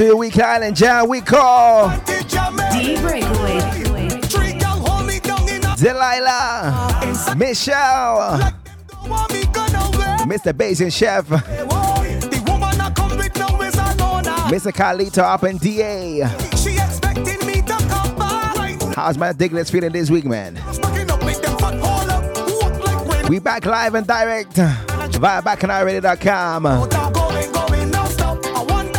to your week island, John. We call D Breakaway. Delilah, Michelle, Mr. Basin Chef, Mr. Carlito up in DA. How's my Diglets feeling this week, man? We back live and direct via backandiradio.com.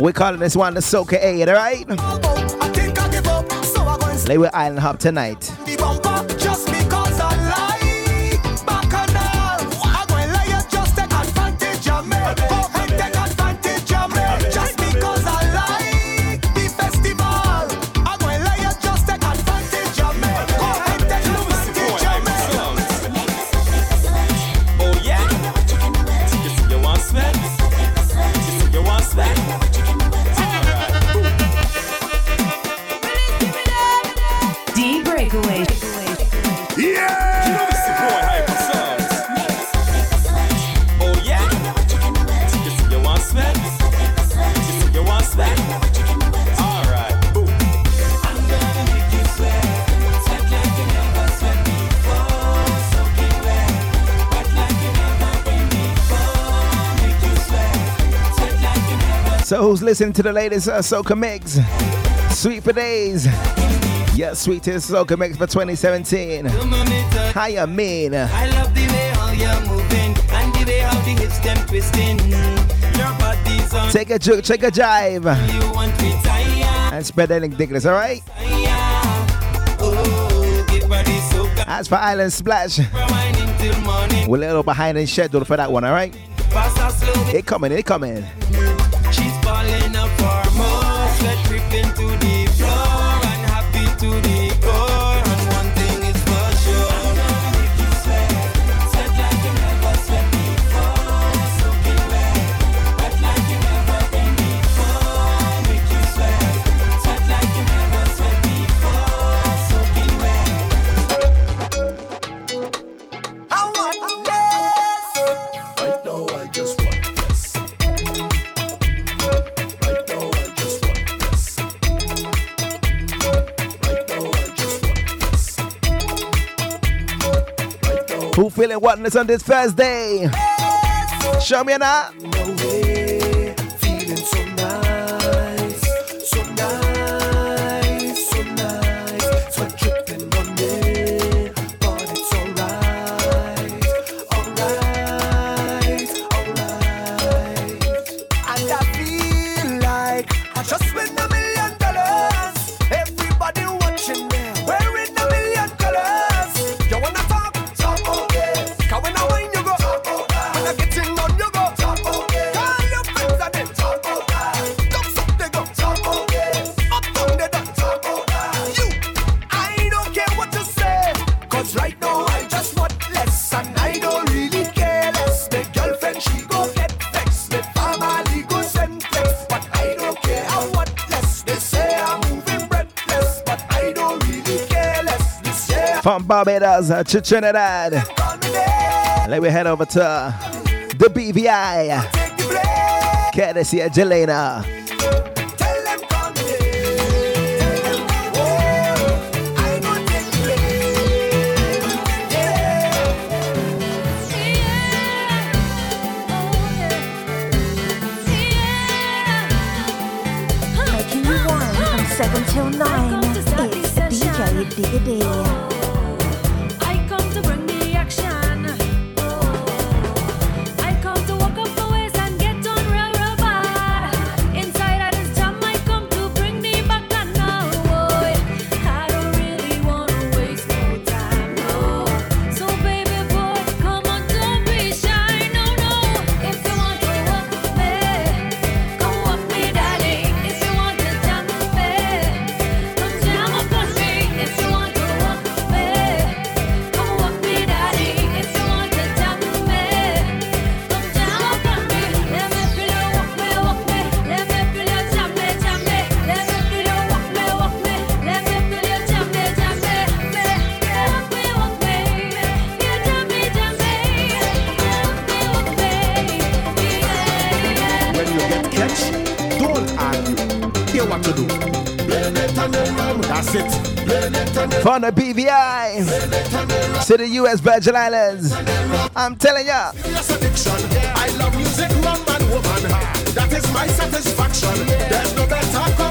We're calling this one the Soca Aid, alright? Lay with Island Hop tonight. listening to the latest uh, Soca Mix. Sweet for days. Yeah, sweetest Soca Mix for 2017. How you mean? I love the way how you're moving and the way how the hips them twisting. Your body's on. Take a juke, take a jive. You want me. And spread that ridiculous, alright? Oh, As for Island Splash, we're a little behind in schedule for that one, alright? It coming, it coming warm Fulfilling whatness on this Thursday. Show me now. from Barbados uh, to Trinidad. Let me head over to the BVI. Can't see a Jelena. seven till nine. It's DJ Digga Digga. to the US Virgin Islands. I'm telling ya. I love music, man, woman. That is my satisfaction. There's no better.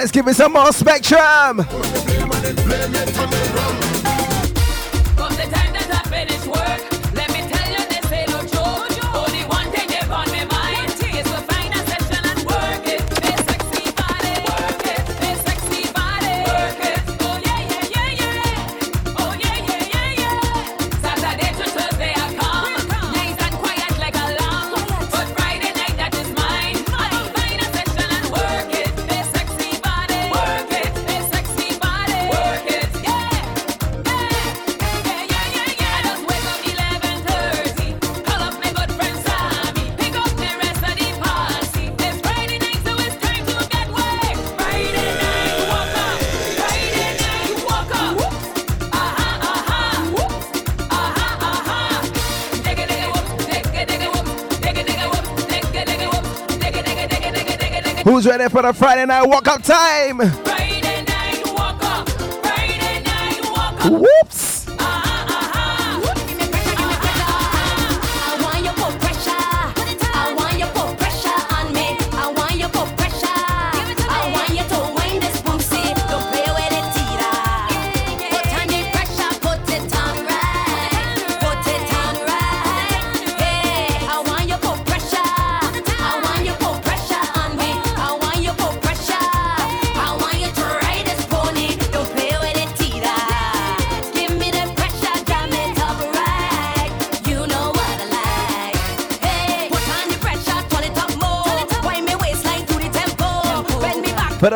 Let's give it some more spectrum. for the Friday night walk up time.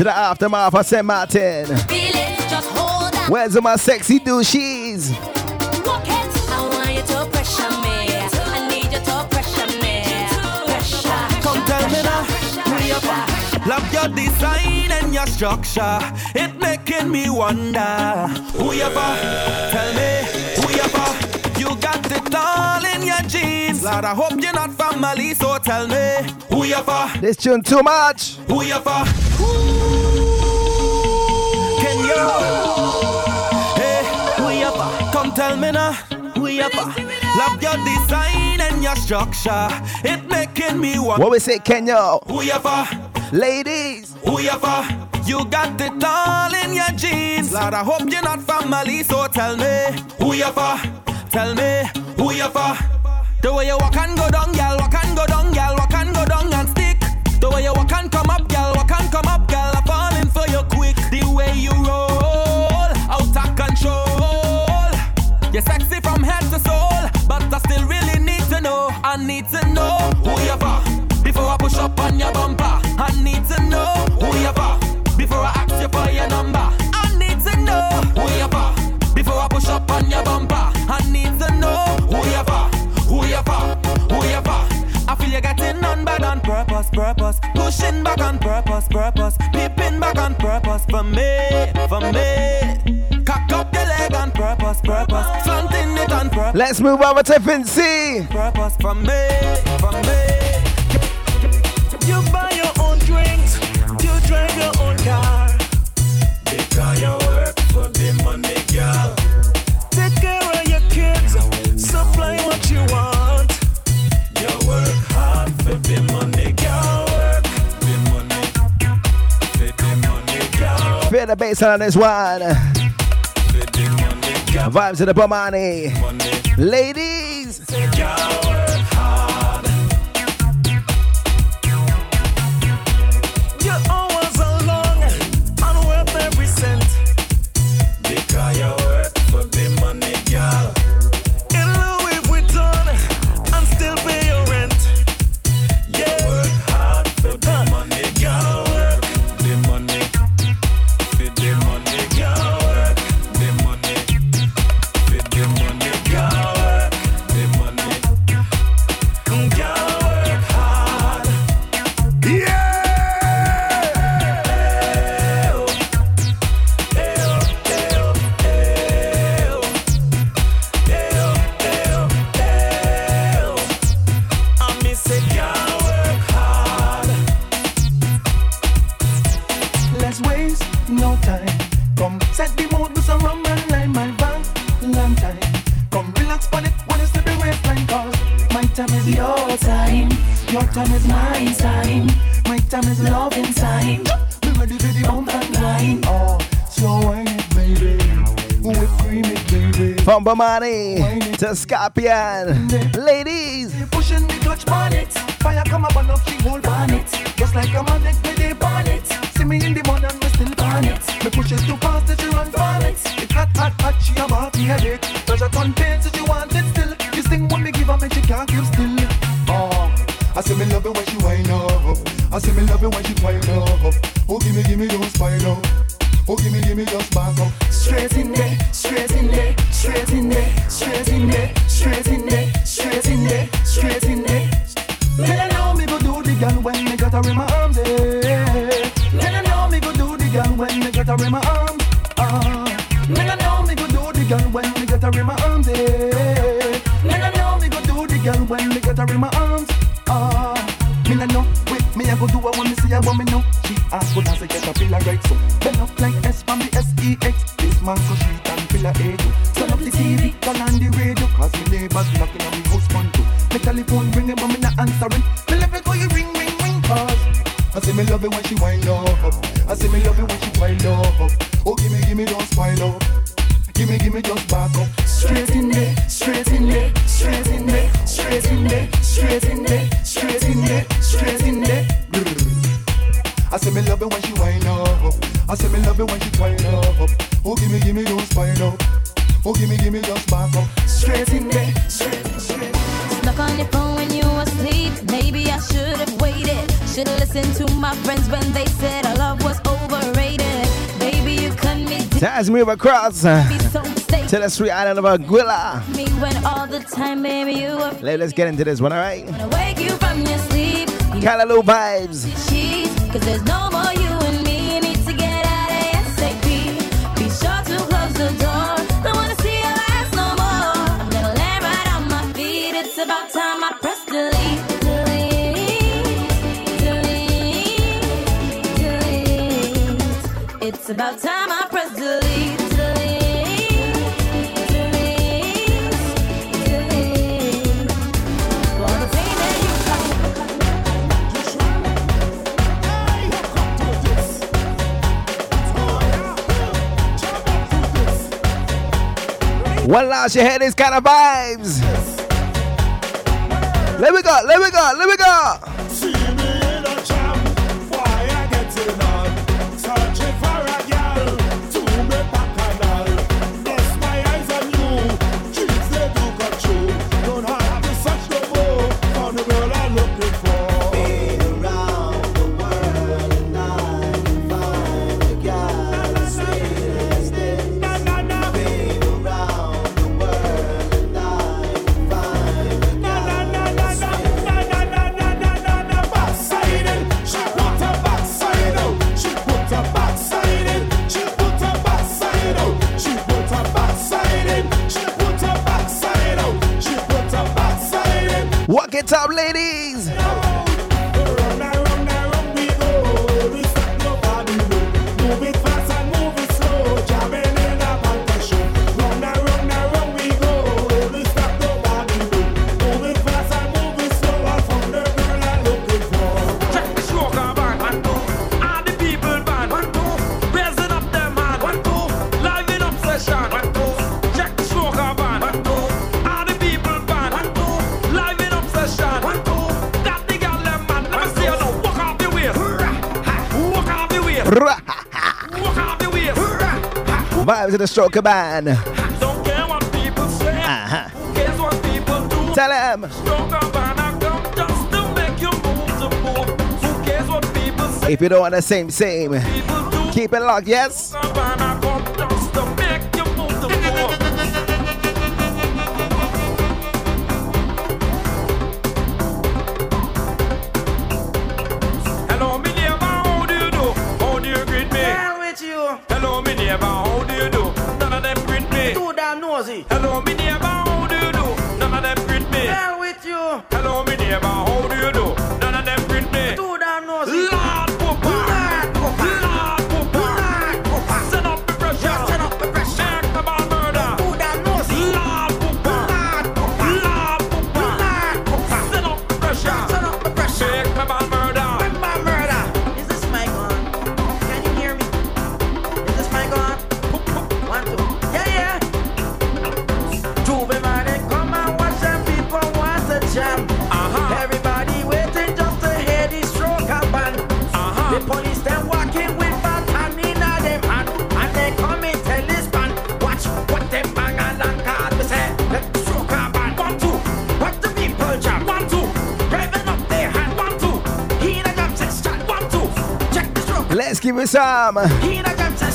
to the aftermath of St. Martin. It, Where's my sexy douches? Love your design and your structure. It making me wonder. Who you for? Tell me. Who you for? You got it all in your jeans. Lord, I hope you're not family, so tell me. Who you for? This tune too much. Who you for? Hey, we up, come tell me now. We up, love your design and your structure. It making me want. What we say, Kenya? We up, ladies. We up. You got it all in your jeans. Lord, I hope you're not family, so tell me who you for. Tell me who you for. The way you walk and go down, girl, walk and go down, girl. Let's move over to Fincy. Purpose me, me. You buy your own drinks, you drive your own car. Work for the money, girl. Take care of your kids, supply what you want. You work hard for the money, girl. Feel the bass on this one. Vibes of the Bomani. Lady. Romani to Scorpion. Ministry Island of Anguilla. Let, let's get into this one, all right? Wake you from your sleep. Callaloo vibes. Cause there's no more you and me. You need to get out of SAP. Be sure to close the door. Don't wanna see your ass no more. I'm gonna land right on my feet. It's about time I press delete. It's about time I One last, you hear these kind of vibes. Let me go, let me go, let me go. the stroke of ban. Don't care what people say. Uh-huh. Guess what people do. Tell them. If you don't want the same, same. Keep it locked, yes?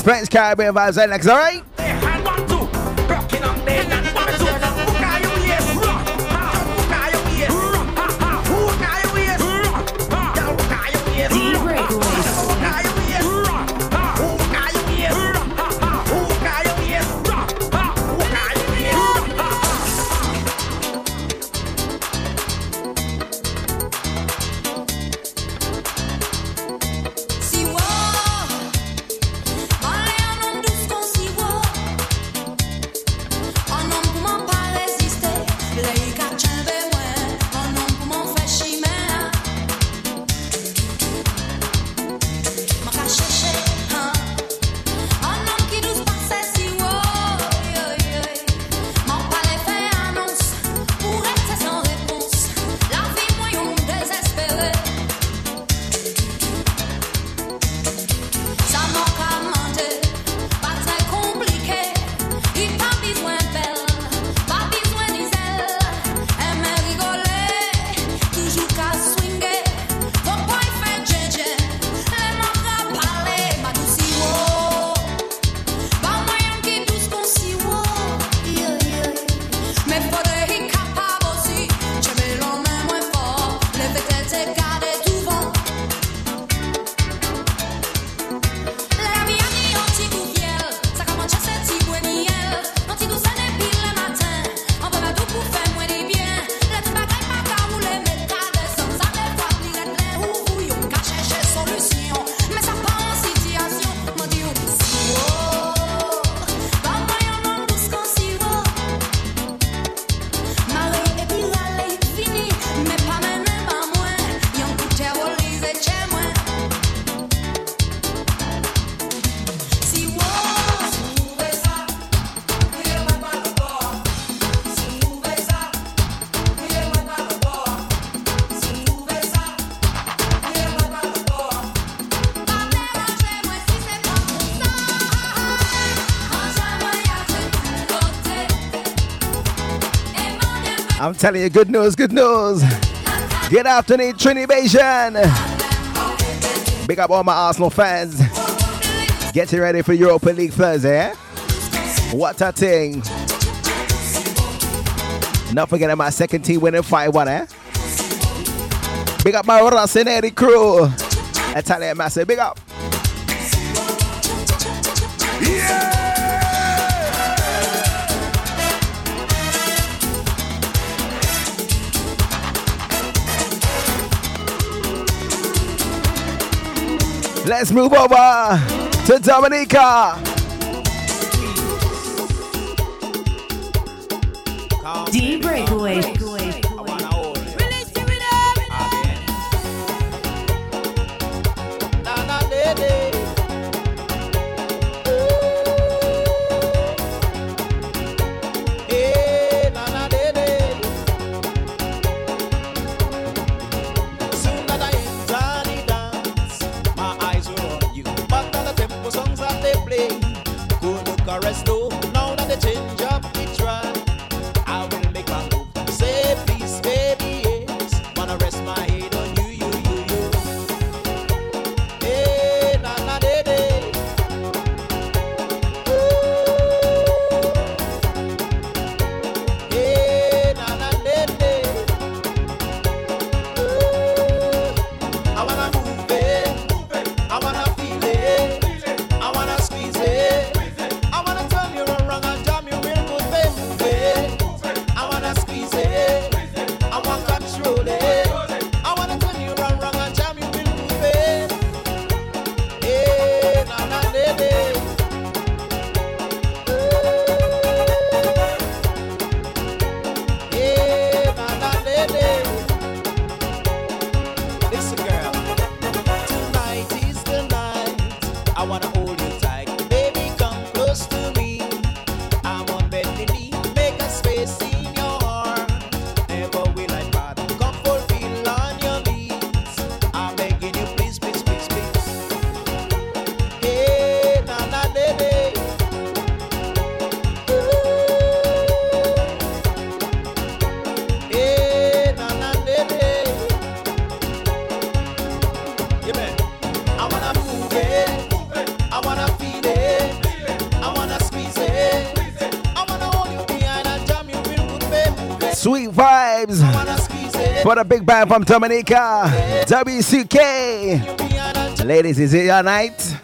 Spence Caribbean vibes, next, alright? I'm telling you, good news, good news. Good afternoon, Trinibation. Big up all my Arsenal fans. Getting ready for Europa League Thursday. Eh? What a thing. Not forgetting my second team winning 5 1. Eh? Big up my Rossoneri crew. Italian massive. Big up. Let's move over to Dominica. D Breakaway. A big band from Dominica. WCK. Ladies, is it your night?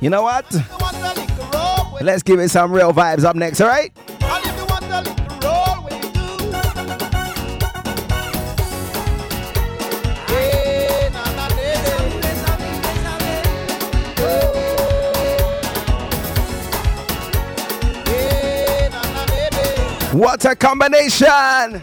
You know what? Let's give it some real vibes up next, all right? What a combination!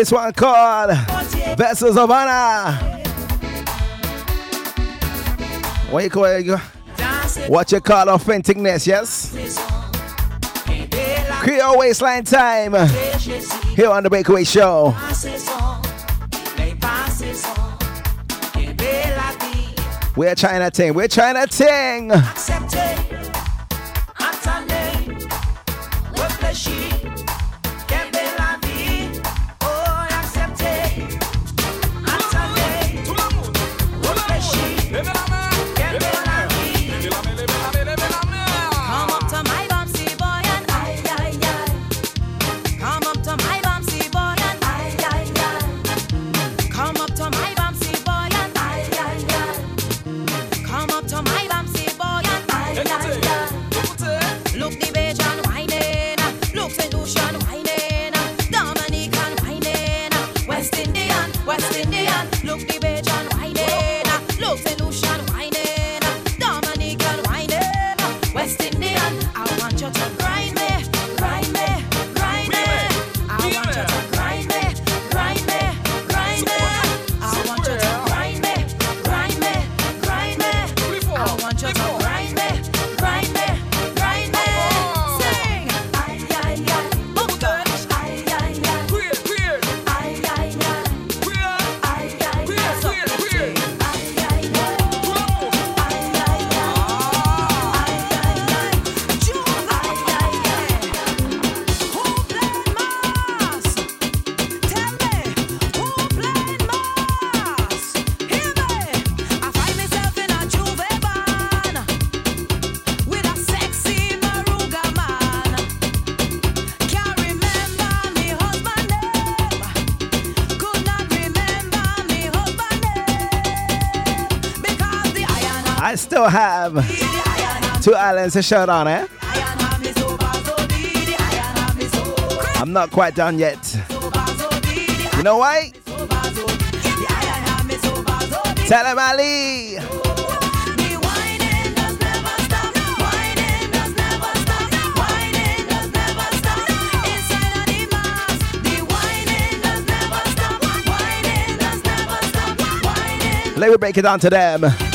This one called Vessels of Honor. What you call it? What you call authenticness, yes? Creole waistline time here on the Breakaway Show. We're China Ting. We're China Ting. have two islands to shout on, eh? I'm not quite done yet. You know why? Tell him Ali. Let me break it down to them.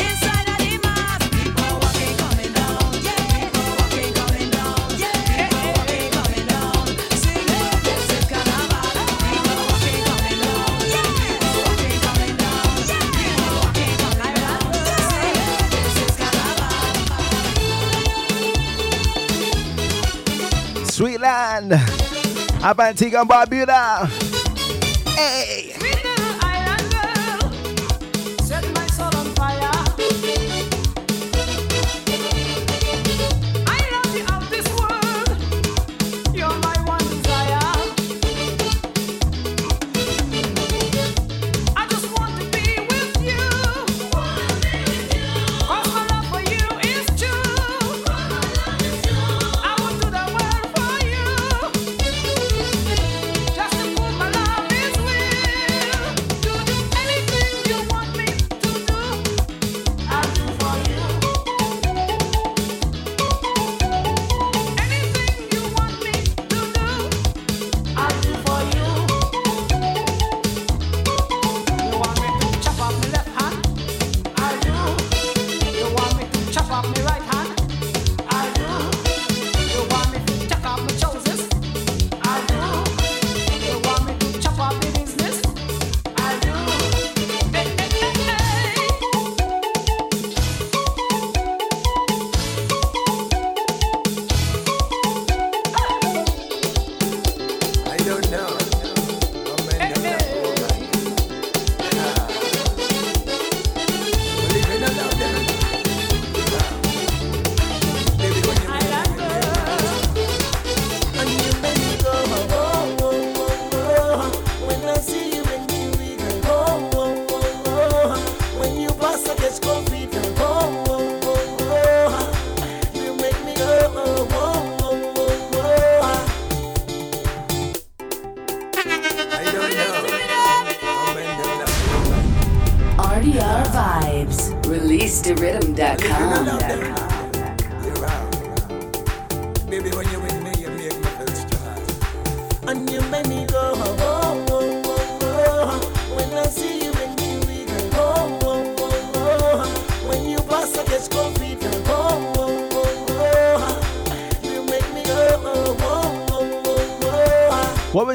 Up Antigua and Barbuda. Hey.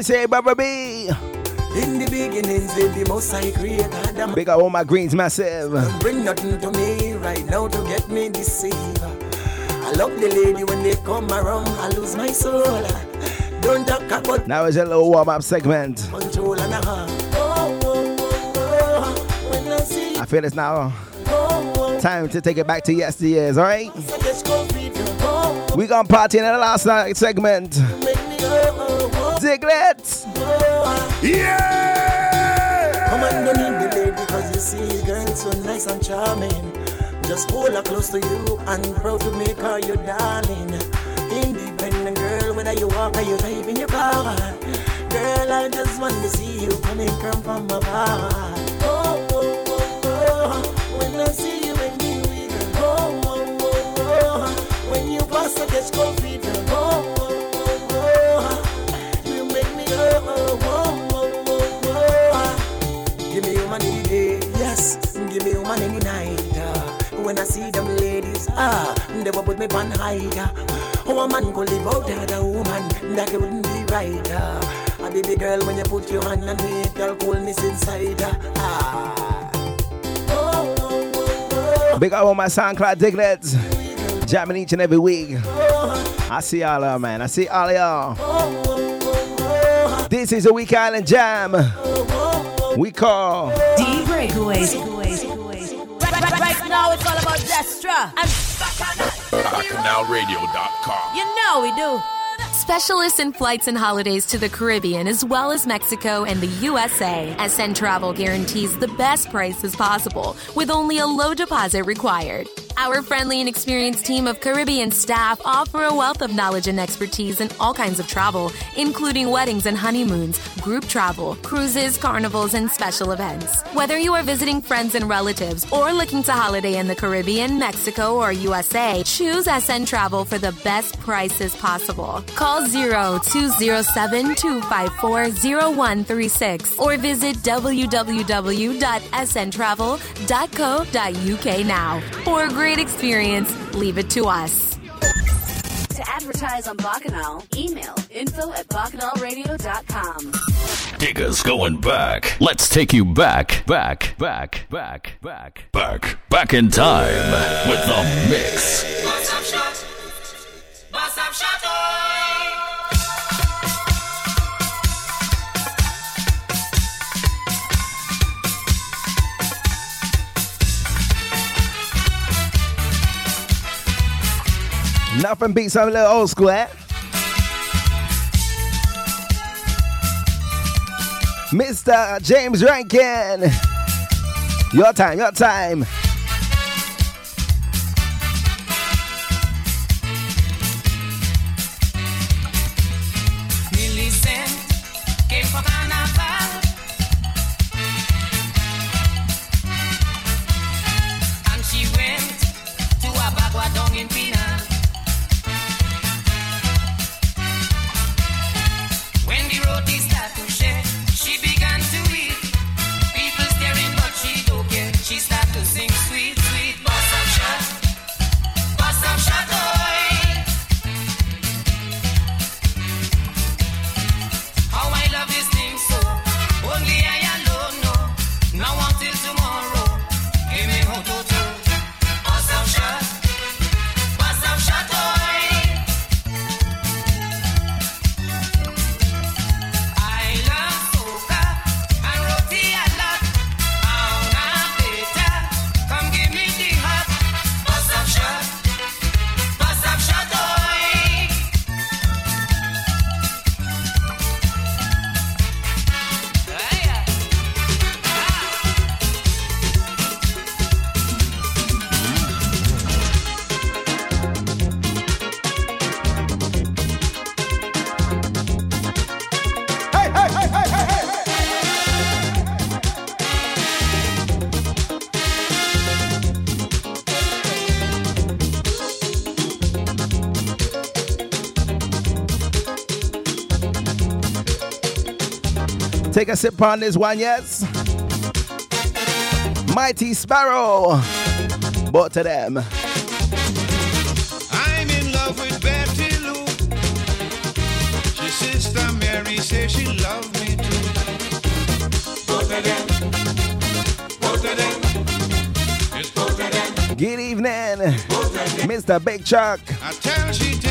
We say, Barbara B? In the beginnings, with the most I created. Big up all my greens, massive. Bring nothing to me right now to get me deceived. I love the lady when they come around, I lose my soul. Don't talk about Now is a little warm up segment. control and a heart. Oh, oh, oh, I I feel it's now time to take it back to yesteryears, alright? so just go feed you. We gonna party in the last night segment. Diglets! oh. Yeah! Come on, don't need the lady because you see, girl, so nice and charming. Just hold her close to you and proud to make her your darling. Independent girl, whether you walk or you drive in your car. Girl, I just want to see you coming come from afar. Oh, see them ladies, ah, they will put me on height. uh. How a man could live out other woman, that wouldn't be right. uh. A baby girl, when you put your hand on me, girl, coolness inside. uh. Ah. Oh, oh, oh, Big up all my SoundCloud Diglets. Jamming each and every week. I see all y'all, man. I see all y'all. This is a Week Island Jam. We call D Breakaways. BacchanalRadio.com. you know we do. Specialists in flights and holidays to the Caribbean as well as Mexico and the USA. SN Travel guarantees the best prices possible with only a low deposit required. Our friendly and experienced team of Caribbean staff offer a wealth of knowledge and expertise in all kinds of travel, including weddings and honeymoons, group travel, cruises, carnivals, and special events. Whether you are visiting friends and relatives or looking to holiday in the Caribbean, Mexico, or USA, choose SN Travel for the best prices possible. Call 0207-254-0136 or visit www.sntravel.co.uk now. For a great experience, leave it to us. To advertise on Bacchanal, email info at bacchanalradio.com. Diggers going back. Let's take you back, back, back, back, back, back, back in time with the mix. Nothing beats some little old school, eh? Mr. James Rankin. Your time, your time. sip on this one, yes? Mighty Sparrow. But to them. I'm in love with Betty Lou. She sister Mary says she loves me too. Both of them. Both of them. It's both of them. Good evening, Mr. Big Chuck. I tell she did.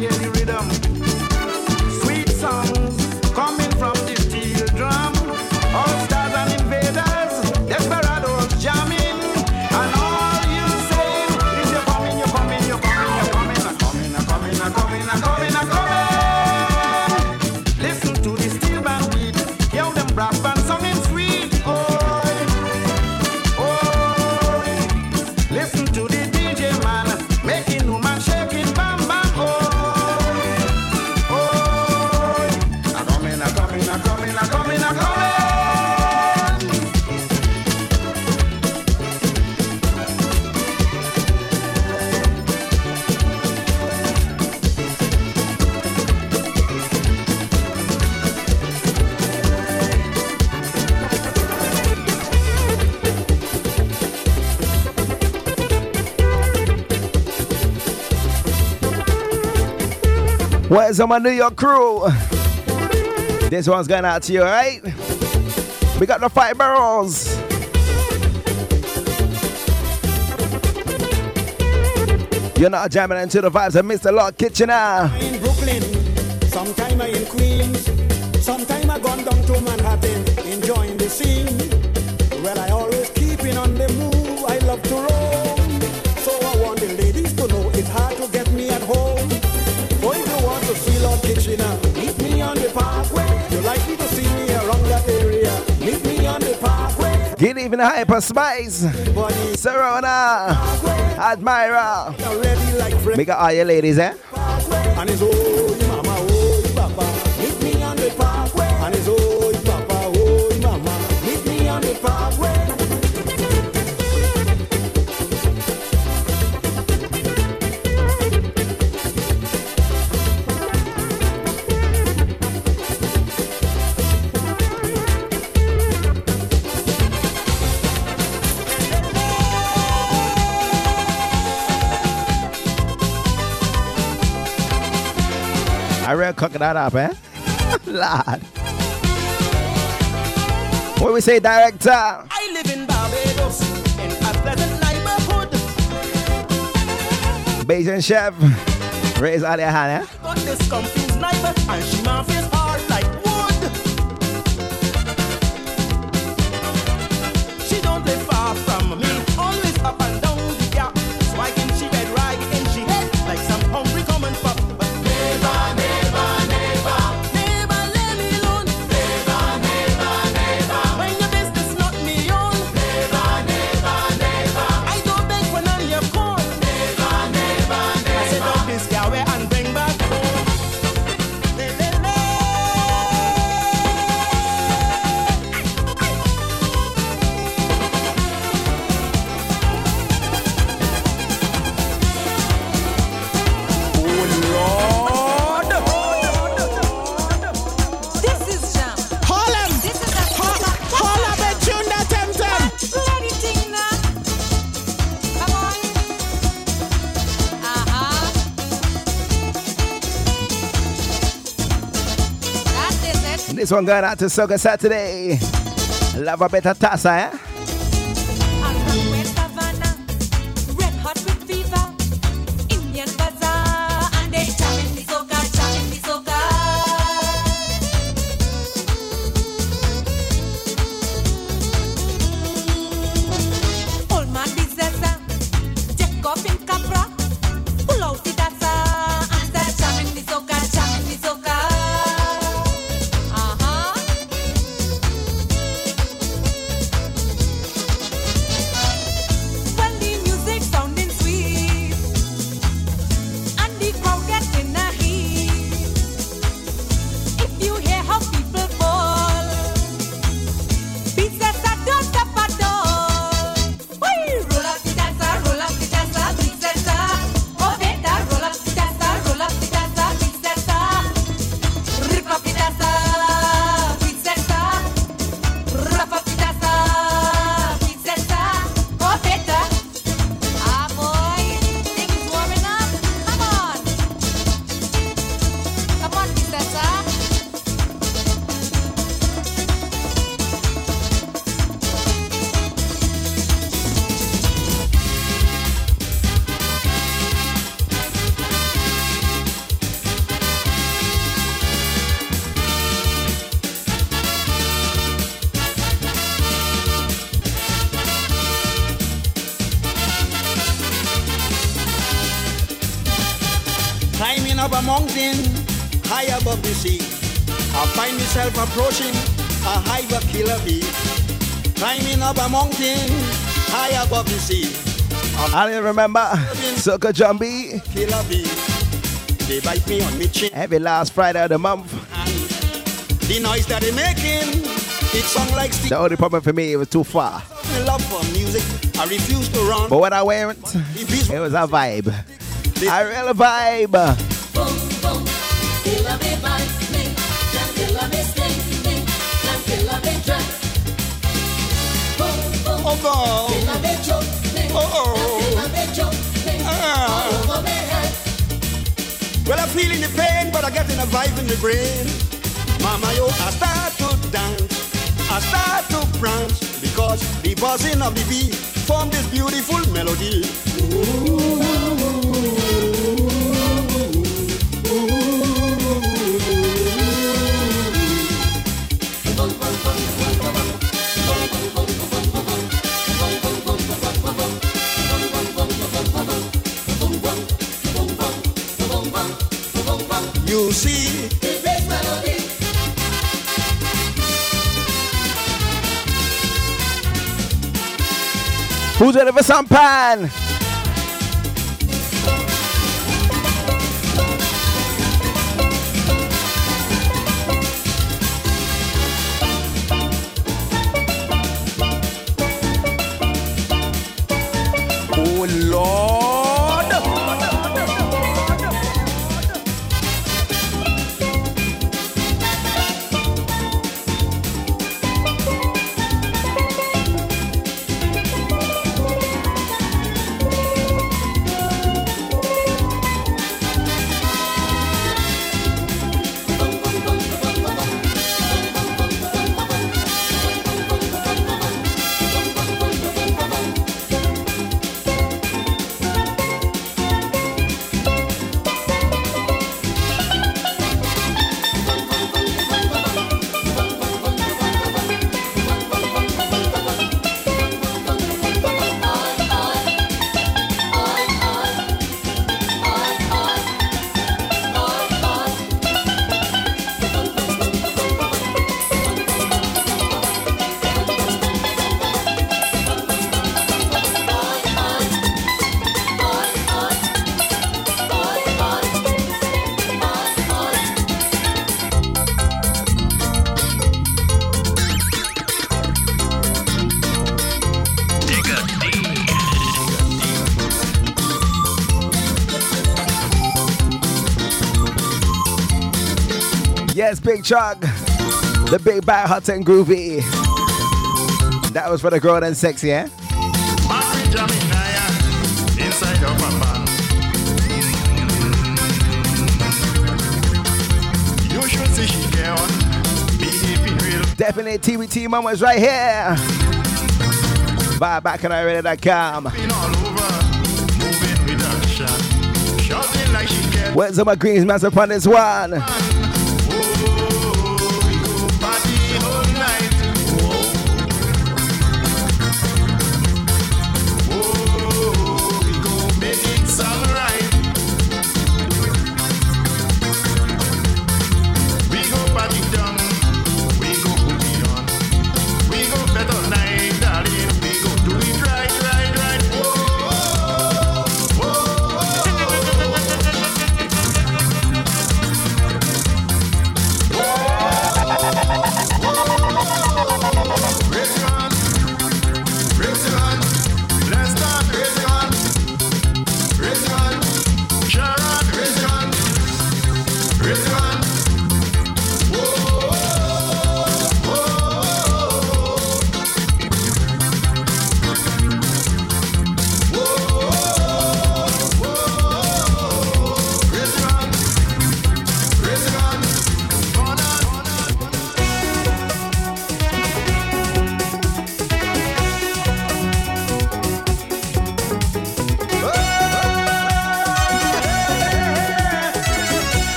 Yeah. guys on my New York crew. This one's going out to you, right? We got the five barrels. You're not jamming into the vibes of Mr. Lord Kitchener. In Brooklyn, sometime I in Queens, sometime I gone down to Manhattan. Hyper spice, Serona, Admira. Make a all your ladies, eh? I read cook that up, eh? Lord. What we say, director? I live in Barbados, in a pleasant neighborhood. Basin chef, raise all your hand, eh? This one going out to Soca Saturday. Love a bit of Tassa, eh? I didn't remember Soca Jumbie. Killer bee. They bite me on my chin. Every last Friday of the month. The noise that they making, it sound like The only problem for me, it was too far. My love for music, I refuse to run. But when I went, it was a vibe. A real vibe. Killer me bite me, can killer me sting me, can killer me dress. Boom, boom. Oh, God. Oh. head. Well, I'm feeling the pain, but I'm getting a vibe in the brain. Mama, yo, I start to dance, I start to prance, because the buzzing of the bee form this beautiful melody. You Who's ready for some pan? Big Chug, the Big Bad Hot and Groovy. That was for the grown and sexy, eh? Definitely TBT moments right here. Bye, BacchanalRadio.com. Where's all my greens, master upon this one?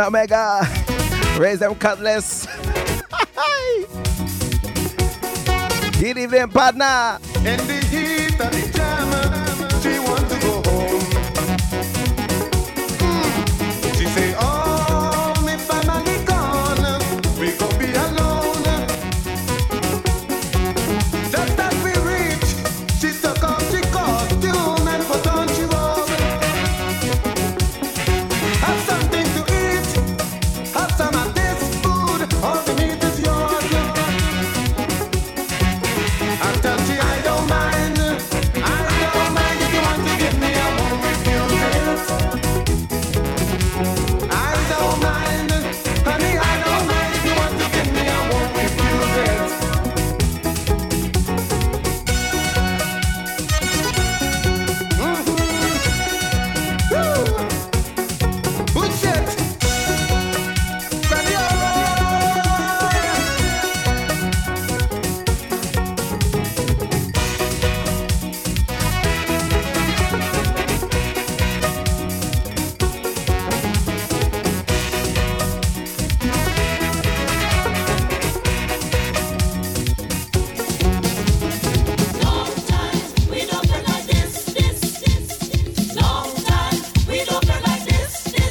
and Omega. Raise them cutlass. Good evening, partner.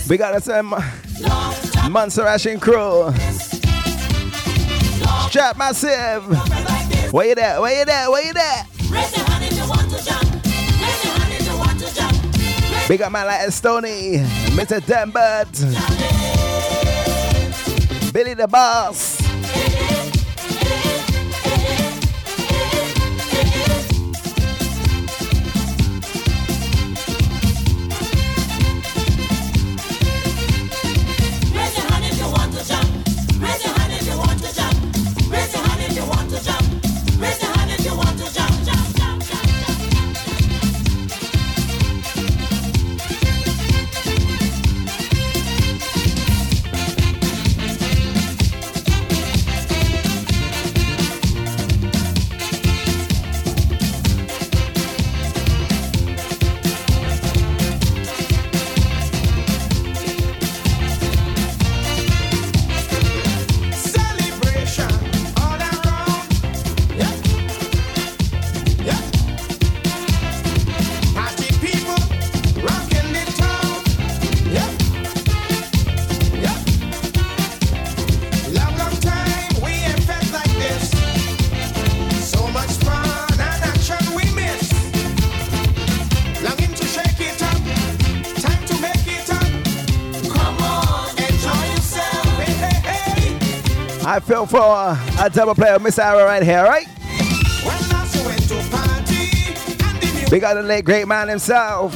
We got the same Monster Ashen Crew. Strap Massive. Where you at? Where you at? Where you at? Big up my like Estoni, Mr. Dembert, Billy the Boss. for a double play of Miss Arrow right here, right? We got the late great man himself.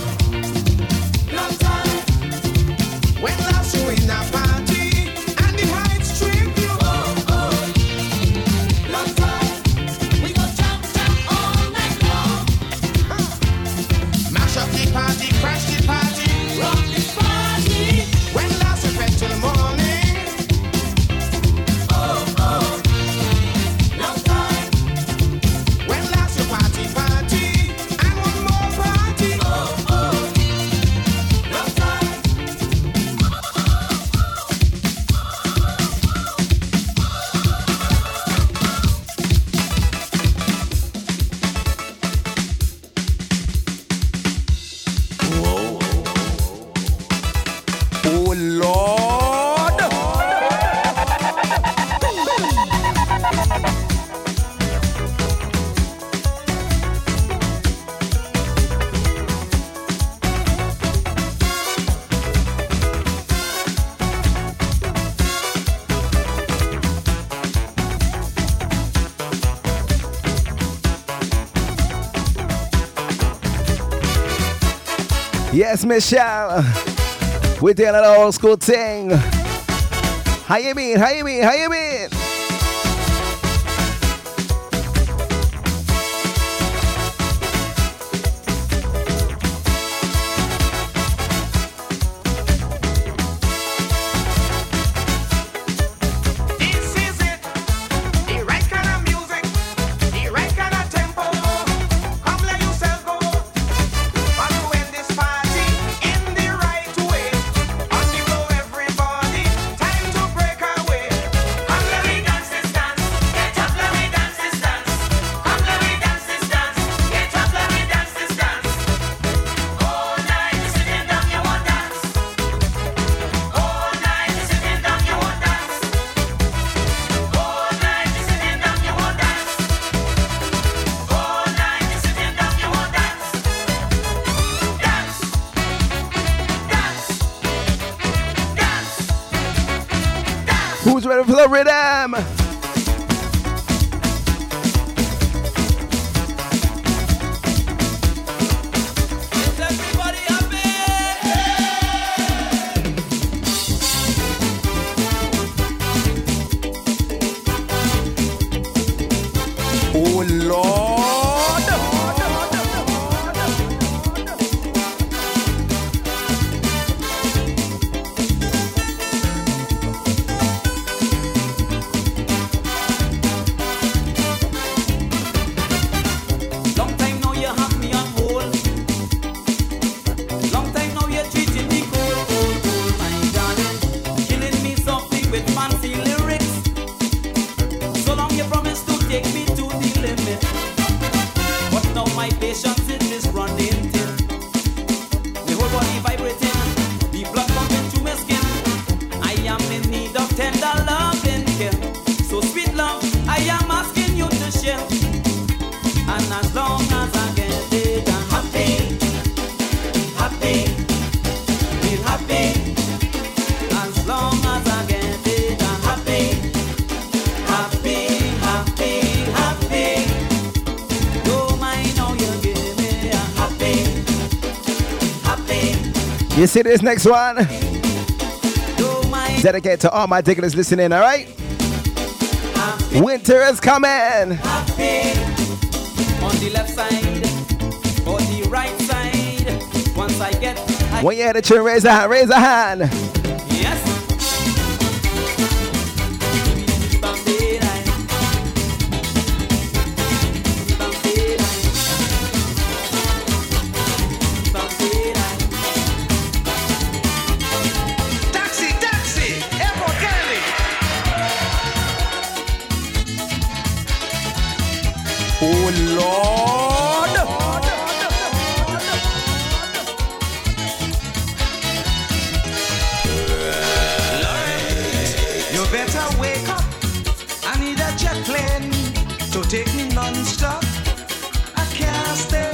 Yes, Michelle. We're doing an old school thing. How you mean? How you mean? How you mean? see this next one. Dedicate to all my diggers listening, all right? Winter is coming. On the left side or the right side. Once I get. When you hear the tune, raise a hand, raise a hand. Oh Lord. Lord. You better wake up. I need a jet plane to take me non-stop. I can't stay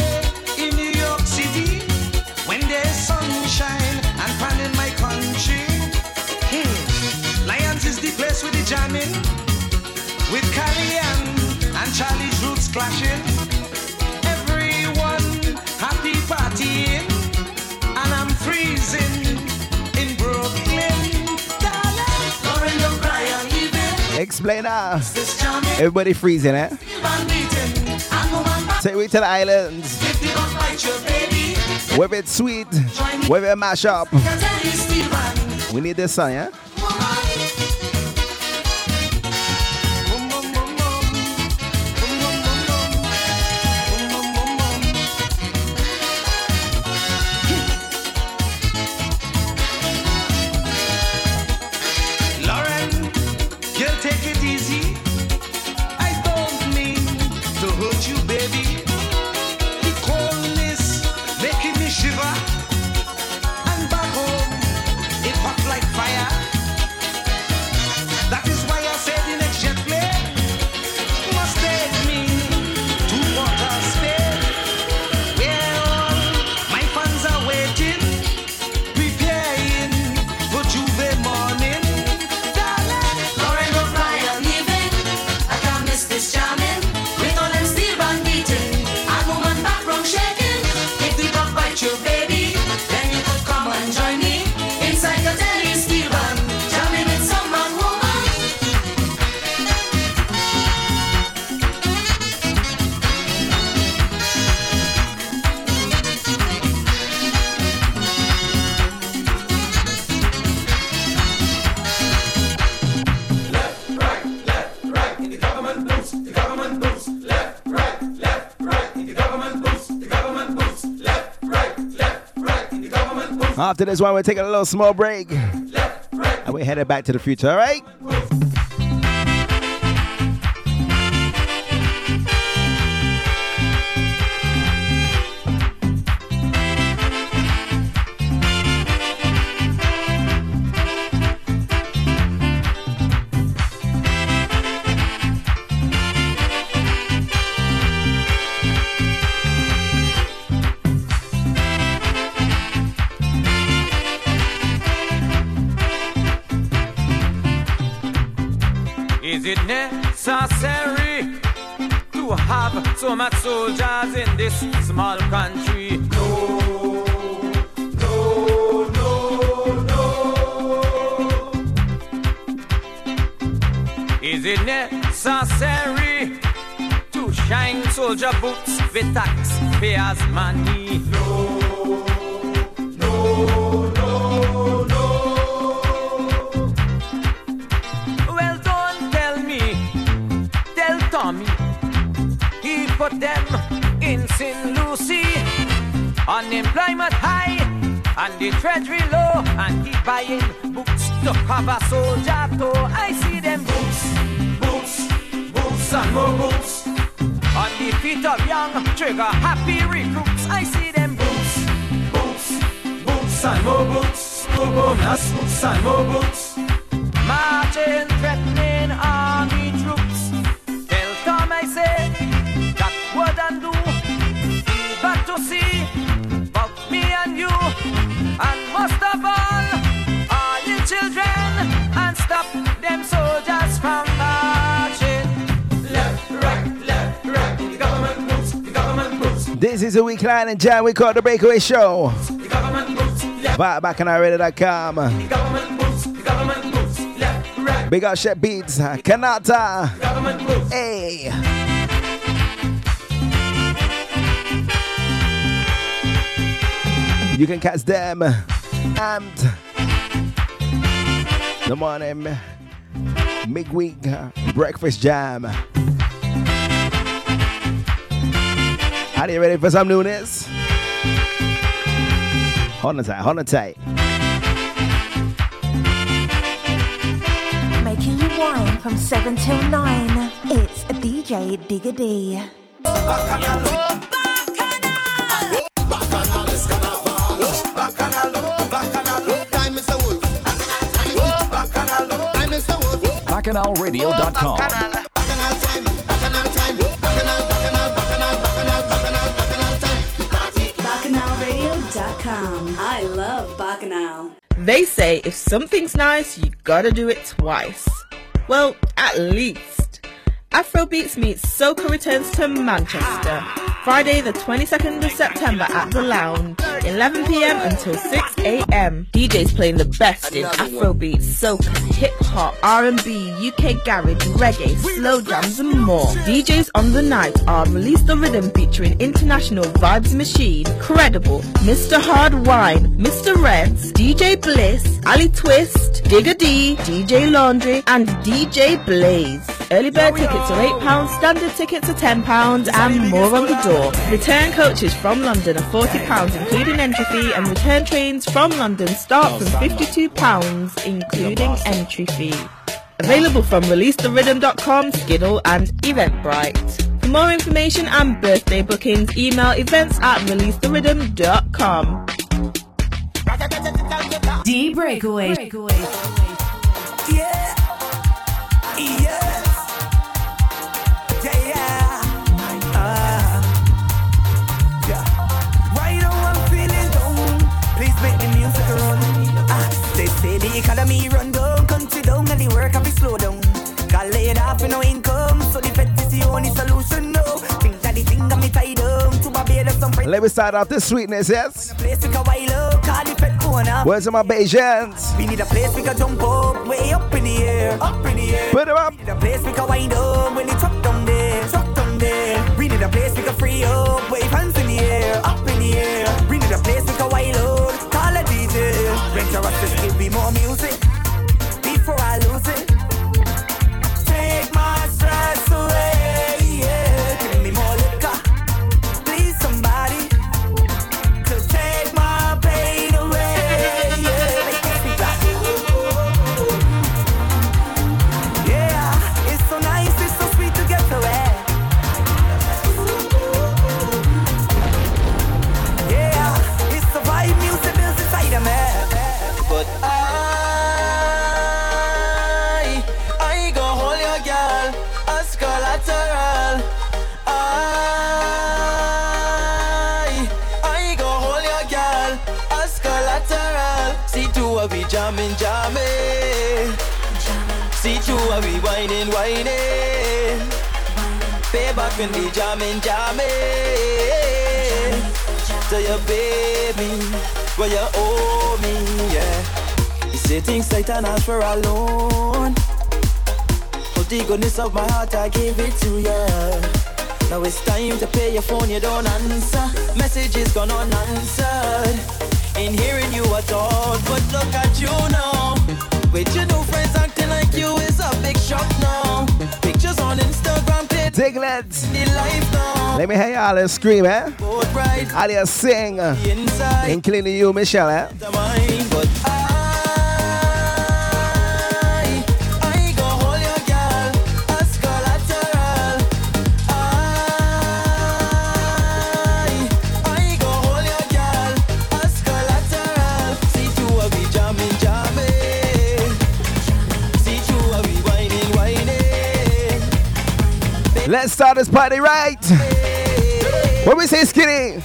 in New York City when there's sunshine and fun in my country. Hmm. Lions is the place with the jamming with Carrie and Charlie clashing. Everyone happy partying, and I'm freezing in Brooklyn. Darling, Lauren, leaving. Explain. Everybody freezing, eh? Take me to the islands. With it sweet, with it mash up. We need this song, yeah? After this one, we're taking a little small break. And we're headed back to the future, all right? Soldiers in this small country? No, no, no, no. Is it necessary to shine soldier boots with taxpayers' money? Buying boots to cover soldier toe. I see them boots, boots, boots and more boots. On the feet of young trigger happy recruits. I see them boots, boots, boots and more boots. Boom, boom, boots and more boots. Marching, is week line and jam we call the Breakaway Show. The Back, back on iRadio.com. the the Big up Shep Beats, Kanata. Hey. You can catch them and the morning midweek breakfast jam. Are you ready for some newness? Hold on tight, hold on tight. Making you wine from 7 till 9. It's a DJ Digga D. BacchanalRadio.com. They say if something's nice, you gotta do it twice. Well, at least. Afrobeats meets Soca returns to Manchester. Friday, the 22nd of September at the Lounge, 11 pm until 6 am. DJs playing the best in Afrobeats, Soca, hip hop, R&B, UK garage, reggae, slow jams, and more. DJs on the night are Release the Rhythm featuring International Vibes Machine, Credible, Mr. Hard Wine, Mr. Reds, DJ Bliss, Ali Twist, Digga D, DJ Laundry, and DJ Blaze. Early bird tickets are £8, standard tickets are £10, and more on the door. Return coaches from London are £40, including entry fee, and return trains from London start from £52, including entry fee. Available from releasetherhythm.com, Skiddle, and Eventbrite. For more information and birthday bookings, email events at releasetherhythm.com. D Breakaway. Yeah. The economy run down, country down, and the work have to slow down. Got laid off with no income, so the is the only solution. No, think that the thing got me tied down to Barbados, some friends. Let me start off the sweetness, yes? Place we can wild up, call the. Where's my Bajans? We need a place we can jump up, way up in the air, up in the air. Put 'em up. We need a place we can wind up when the truck down there, truck down there. We need a place we can free up, wave hands in the air, up in the air. DJ. Rent give me more music whining, whining. Pay back when we jamming, jamming. Tell your baby where you owe me, yeah. You say things tight and ask for a loan. Out the goodness of my heart, I give it to you. Now it's time to pay your phone, you don't answer. Messages gone unanswered. Ain't hearing you at all, but look at you now. With your new friends big shock now. Pictures on Instagram, Diglets. the life now. Let me hear y'all scream, eh? Both right, All you sing, including you, Michelle, eh? Let's start this party right. What we say, skinny?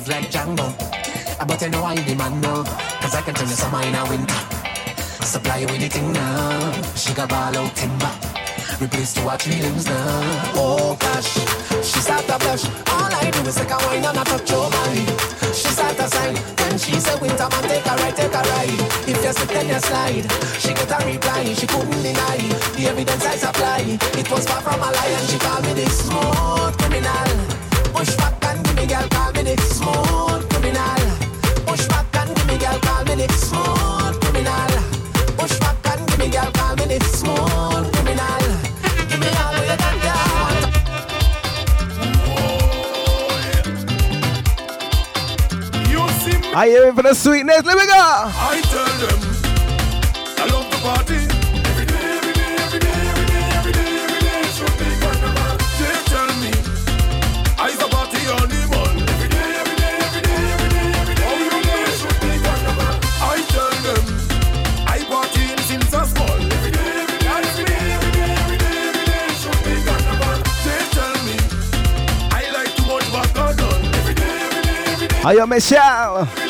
Love like Django. But I know I demand no. Cause I can turn the summer in a winter. Supply you with the thing now. She got ball out timber. Replace to watch feelings now. Oh gosh, she start to blush. All I do is take a wine and I touch your body. She start to sign. Then she say winter man take a ride, take a ride. If you slip then you slide. She get a reply, she couldn't deny. The evidence I supply. It was far from a lie and she called me this smooth see me Are you ready for the sweetness? Let me go. I tell them I love the party. Every day, every day, every day, every day, every day, every day should be carnival. They tell me a party. Every day, every day, every day, every day, every day, every day carnival. I tell them I party since I small. Every day, every day, every day, every day, every day, every day should be carnival. They tell me I like too much bacardon. Every day, every day, every day.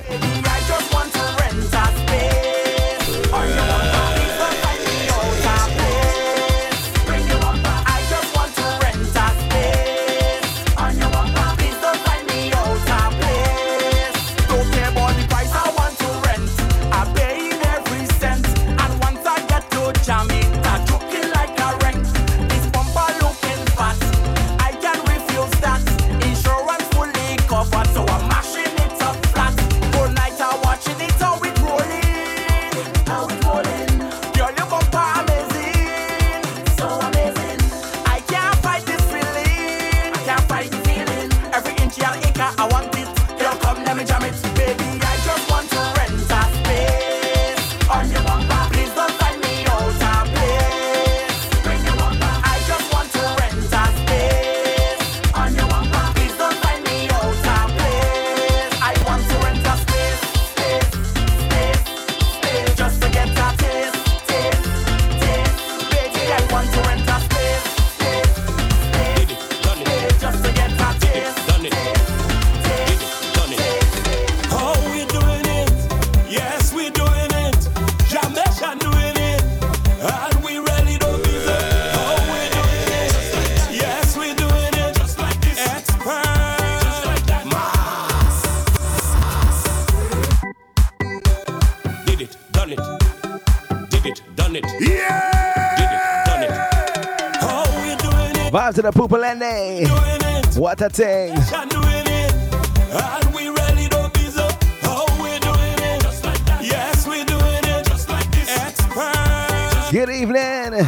out to the people and they. What a thing. Good evening,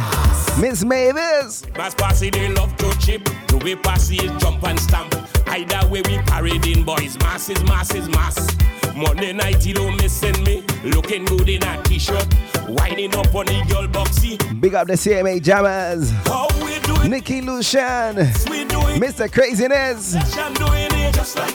Miss Mavis. Mass Passy, they love to chip. The way Passy jump and stamp. Either way, we parading boys. Mass is mass is mass. Monday night, you don't miss me. Looking good in a t-shirt. Winding up on the girl boxy. Big up the CMA jammers. How we doing? Nikki Lucian. Mr. Craziness. Like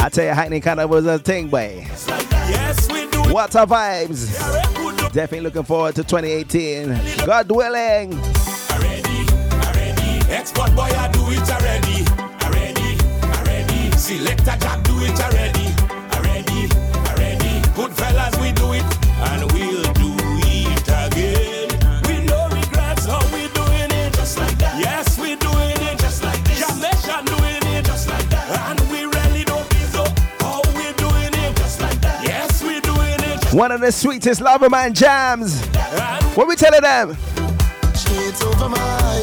I tell you, heightening kind of was a thing, boy. Like yes, we do. What a vibes. Yeah, Definitely looking forward to 2018. God willing. Already, already. Export boy, I do it already. Already, already. Jack, do it already fellas, we do it, and we'll do it again. We no regrets we doing it, just like that. Yes, we doing it, just like this. Doing it, just like that. And we really don't we doing it, just like that. Yes, we doing it. One of the sweetest Loverman jams. What we telling them? Streets over my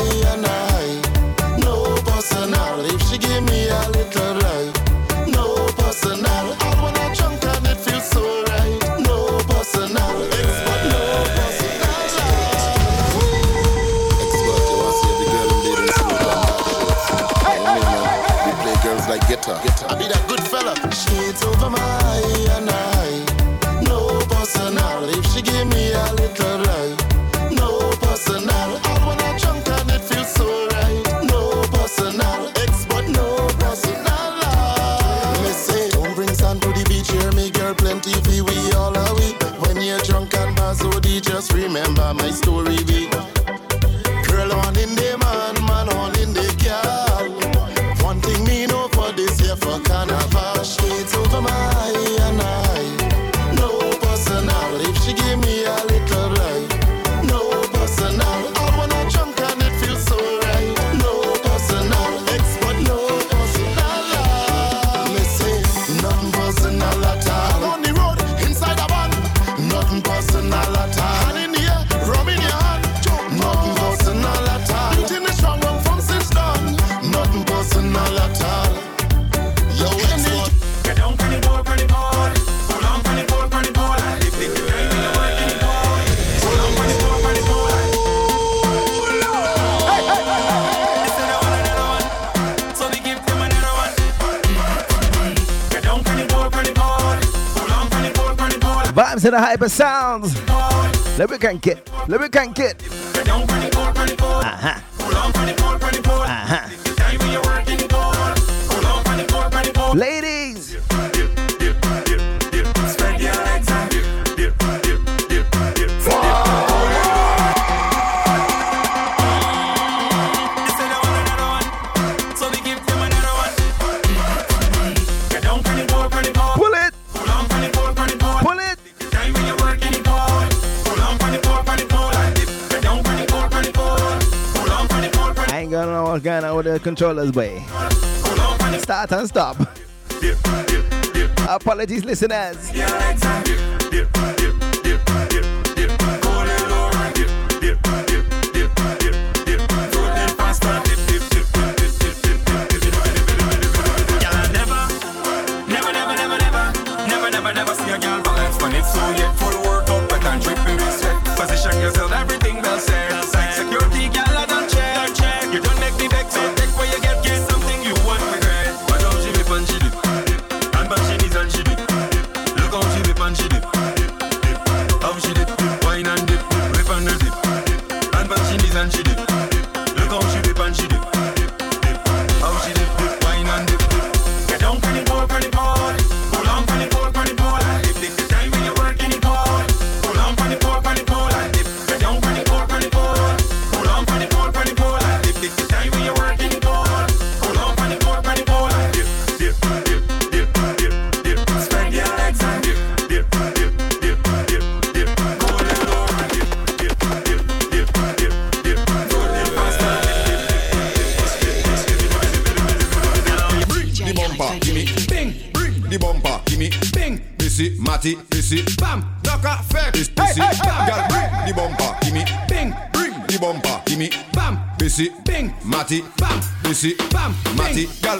to the hyper sounds. Let me can get, let me can get. controllers, way. Start and stop. Apologies, listeners. bumper, gimme. Bing, bring the bumper, gimme. Bing, pissy, matty, pissy, bam. Knocker, fair, pissy, pissy, bam. Girl, bring the bumper, gimme. Bing, bring the bumper, gimme. Bam, pissy, bing, matty, bam. Pissy, bam, matty, girl.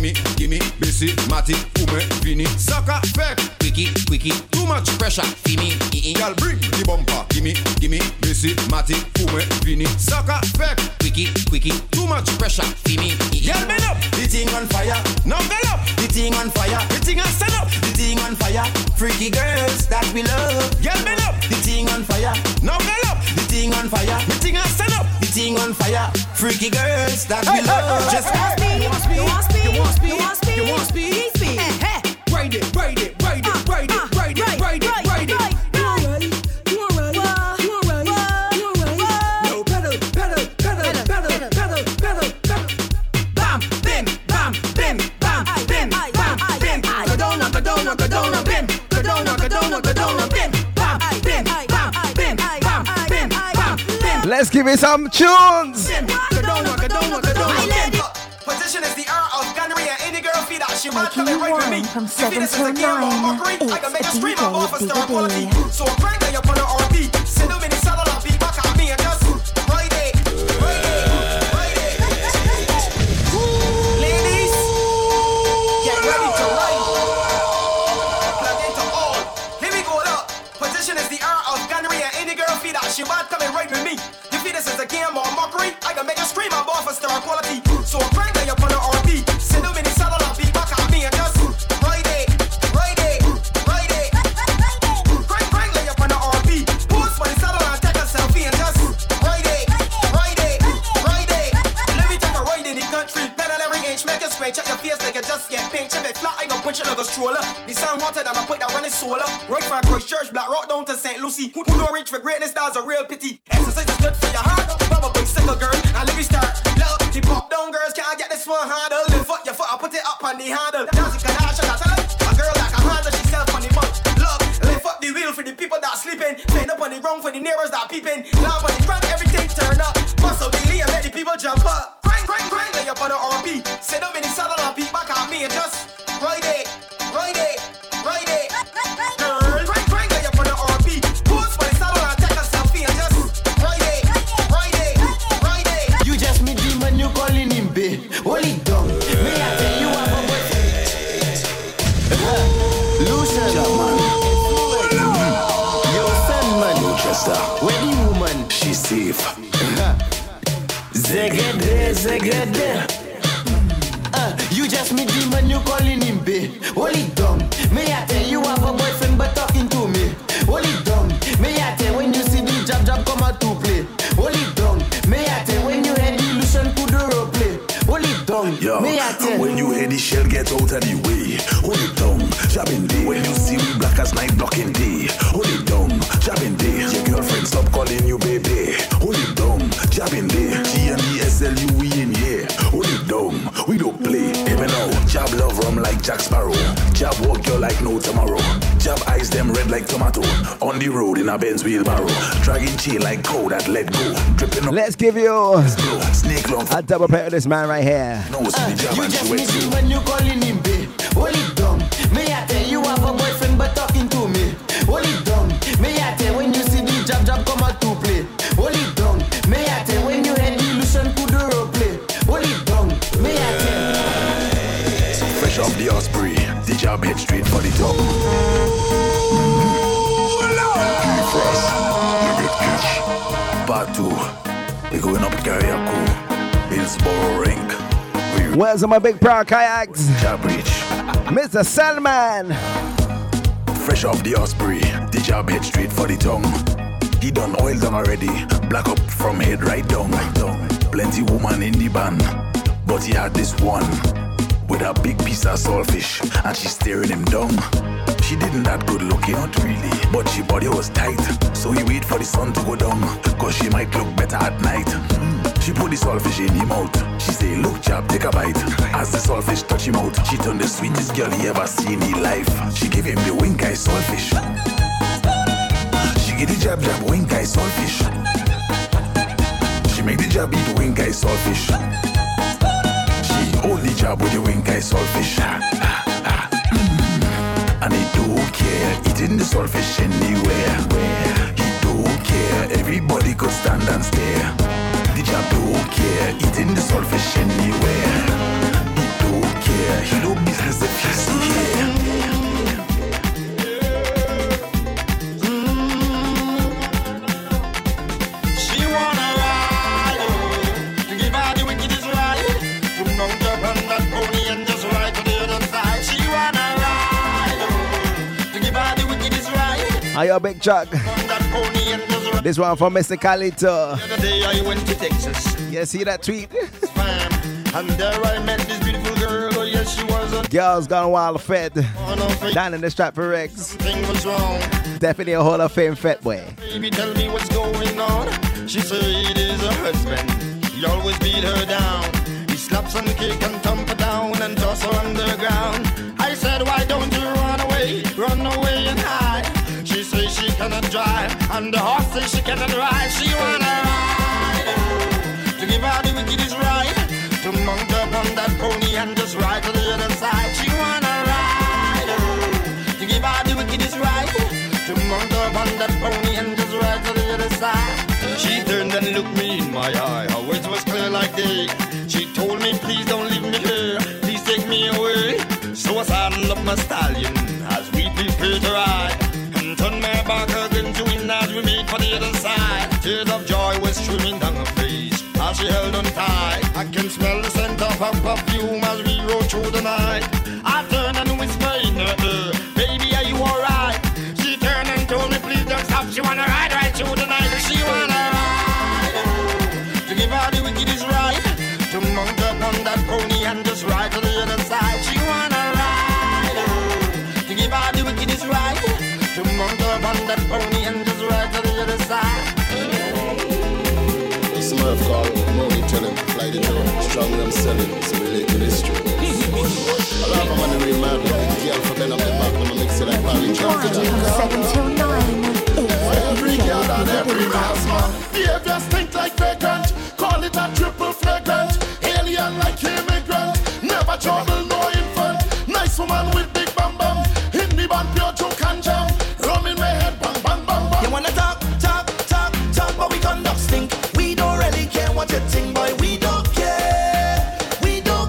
Bring the bumper. Give me, give me, busy, matty, ume, vini, sucker, fake, quickie, quickie. Too much pressure, fimi, ee. Gal, bring the bumper. Give me, give me, busy, matty, ume, vini, sucker, fake, quickie, quickie. Too much pressure, fimi, ee. Gal, bend up, the thing on fire. Now bend up, the thing on fire. The thing on stand up, the thing on fire. Freaky girls that we love. Gal, bend up, the thing on fire. Now bend up, the thing on fire. The thing on stand up, the thing on fire. Freaky girls that we love. Just You want speed? You want speed? You want speed? You want speed? You want? Speed. Ride it, ride it, Let's give it some tunes. Position is the art of gunnery and any girl feed out. She want Making coming right with me. from You 7 till of 9. mockery. I can make a It's stream of off a quality. So crank that up on the RB. Them in the saddle and beat back at me and just ride it, ride it. Ladies, get ready to ride. Plug into all. Here we go up. Position is the art of gunnery and any girl feed out. She want coming right with me. Scream of off a star quality. So crank like a stroller. The sound hotter than I put that running solar. Right from Christchurch, Black Rock down to St. Lucy. Who, don't reach for greatness, that's a real pity. Exercise is good for your heart. Baba big sicker girl. Now let me start. Look, the pop down girls can't get this one handle. Lift up your foot, I put it up on the handle. Dance it, Kardashian, I tell. A girl like a handle, she self on the mouth. Look, lift up the wheel for the people that sleeping. Stand up on the ground for the neighbors that peeping. Lamp on the front, everything turn up. Muscle daily and let the people jump up. Crank, crank, lay up on the. Sit up in the saddle and back at me and just ride it, ride it, ride it. Zegede, zegede. Uh, you just meet him and you calling him babe. Hold it down. May I tell you have a boyfriend but talking to me. It down. May I tell when you see the jab jab come out to play. It down. May I tell when you hear the illusion role play. It down. Yo, May I tell when you hear the shell get out of the way, it down, jabbing day. When you see we black as night blocking day, it down, jabbing day. Your girlfriend stop calling you baby, it down, jabbing jab love rum like Jack Sparrow, jab walk you like no tomorrow, jab eyes them red like tomato. On the road in a Benz wheelbarrow, dragging chain like cow that let go, dripping up. Let's give you snake long. a double pair of this man right here. No, see the jab uh, You and just she meet wet him when you calling him babe. Hold job head straight for the top. First, you get catch. Part two, we going up Carriacou, Hillsborough Rink. Where's my big proud kayaks? Job reach. Mr. Salman. Fresh off the Osprey, the job head straight for the tongue. He done oil down already, black up from head right down, right down. Plenty woman in the band, but he had this one with a big piece of saltfish, and she's staring him down. She didn't that good looking, not really, but she body was tight. So he wait for the sun to go down, cause she might look better at night. Mm. She put the saltfish in him mouth. She say, look chap, take a bite. As the saltfish touch him out, she turned the sweetest girl he ever seen in life. She gave him the wink eye saltfish. She give the jab jab wink eye saltfish. She make the jab eat wink eye saltfish. Only jab with the wink saltfish. Mm. And he don't care eating the saltfish anywhere. He don't care. Everybody could stand and stare. The job don't care, eating the saltfish anywhere. He don't care, he do business if you here. Ride. How your big ride. This one from Mr. Calito. The other day I went to Texas, You see that tweet? and there I met this beautiful girl. Oh yes, she was a Girls gone wild fed. Down in the Stratford Rex. Definitely a Hall of Fame fed boy. Baby, tell me what's going on. She said it is her husband. He always beat her down. He slaps and kick and thump her down and toss her underground. I said, why don't you cannot drive, and the horse says she cannot ride. She wanna ride to give her the wickedest ride. To mount up on that pony and just ride to the other side. She wanna ride to give her the wickedest ride. To mount up on that pony and just ride to the other side. She turned and looked me in my eye. Her words was clear like day. She told me, please don't leave me here. Please take me away. So I saddled up my stallion as we prepare to ride. I can smell the scent of her perfume as we rode through the night. I Strong them selling, so we late in history. I love them when they real mad with the girl for them up the back, I'ma mix it like from 7 till 9. Every girl and every man's man. Behavior stink like vagrant. Call it a triple flagrant. Alien like immigrant. Never trouble, no infant. Nice woman with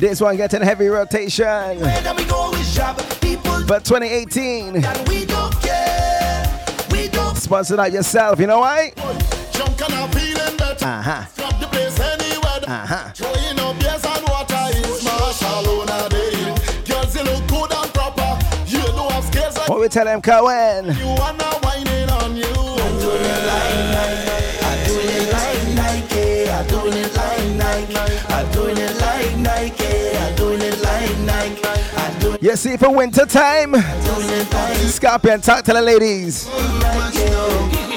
This one getting heavy rotation. But 2018, and we don't care. We don't sponsored out yourself, you know why? I'm. Uh-huh. Uh-huh. Throwing up beers and water is day. Girls, you look good and proper. You have scales like What we tell them, Cohen? you whining on you. I'm doing it like. I'm it like. I'm it like. I'm it. I'm doing it like Nike. You see, for winter time, Scorpion, talk to the ladies. Na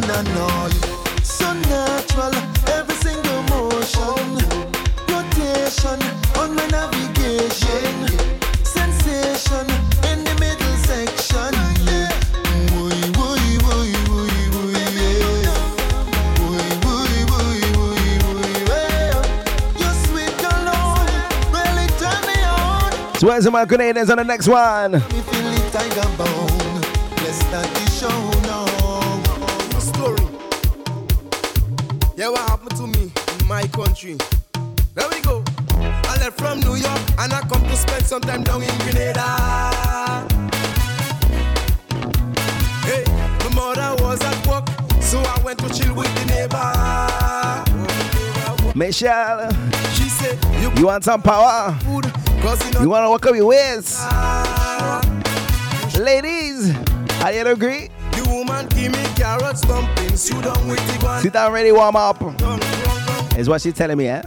na na, so natural. Every single motion, rotation on my navigation, sensation in the middle section. So where's my Grenadians on the next one? Country? There we go. I left from New York and I come to spend some time down in Grenada. Hey, my mother was at work, so I went to chill with the neighbor. Michelle, She said, You you want some power? food, cause you. You want to walk up your waist? Ah. Ladies, how you agree? The woman give me carrots, dumplings, you down with the one. Sit down, ready, warm up. Is what she's telling me, eh?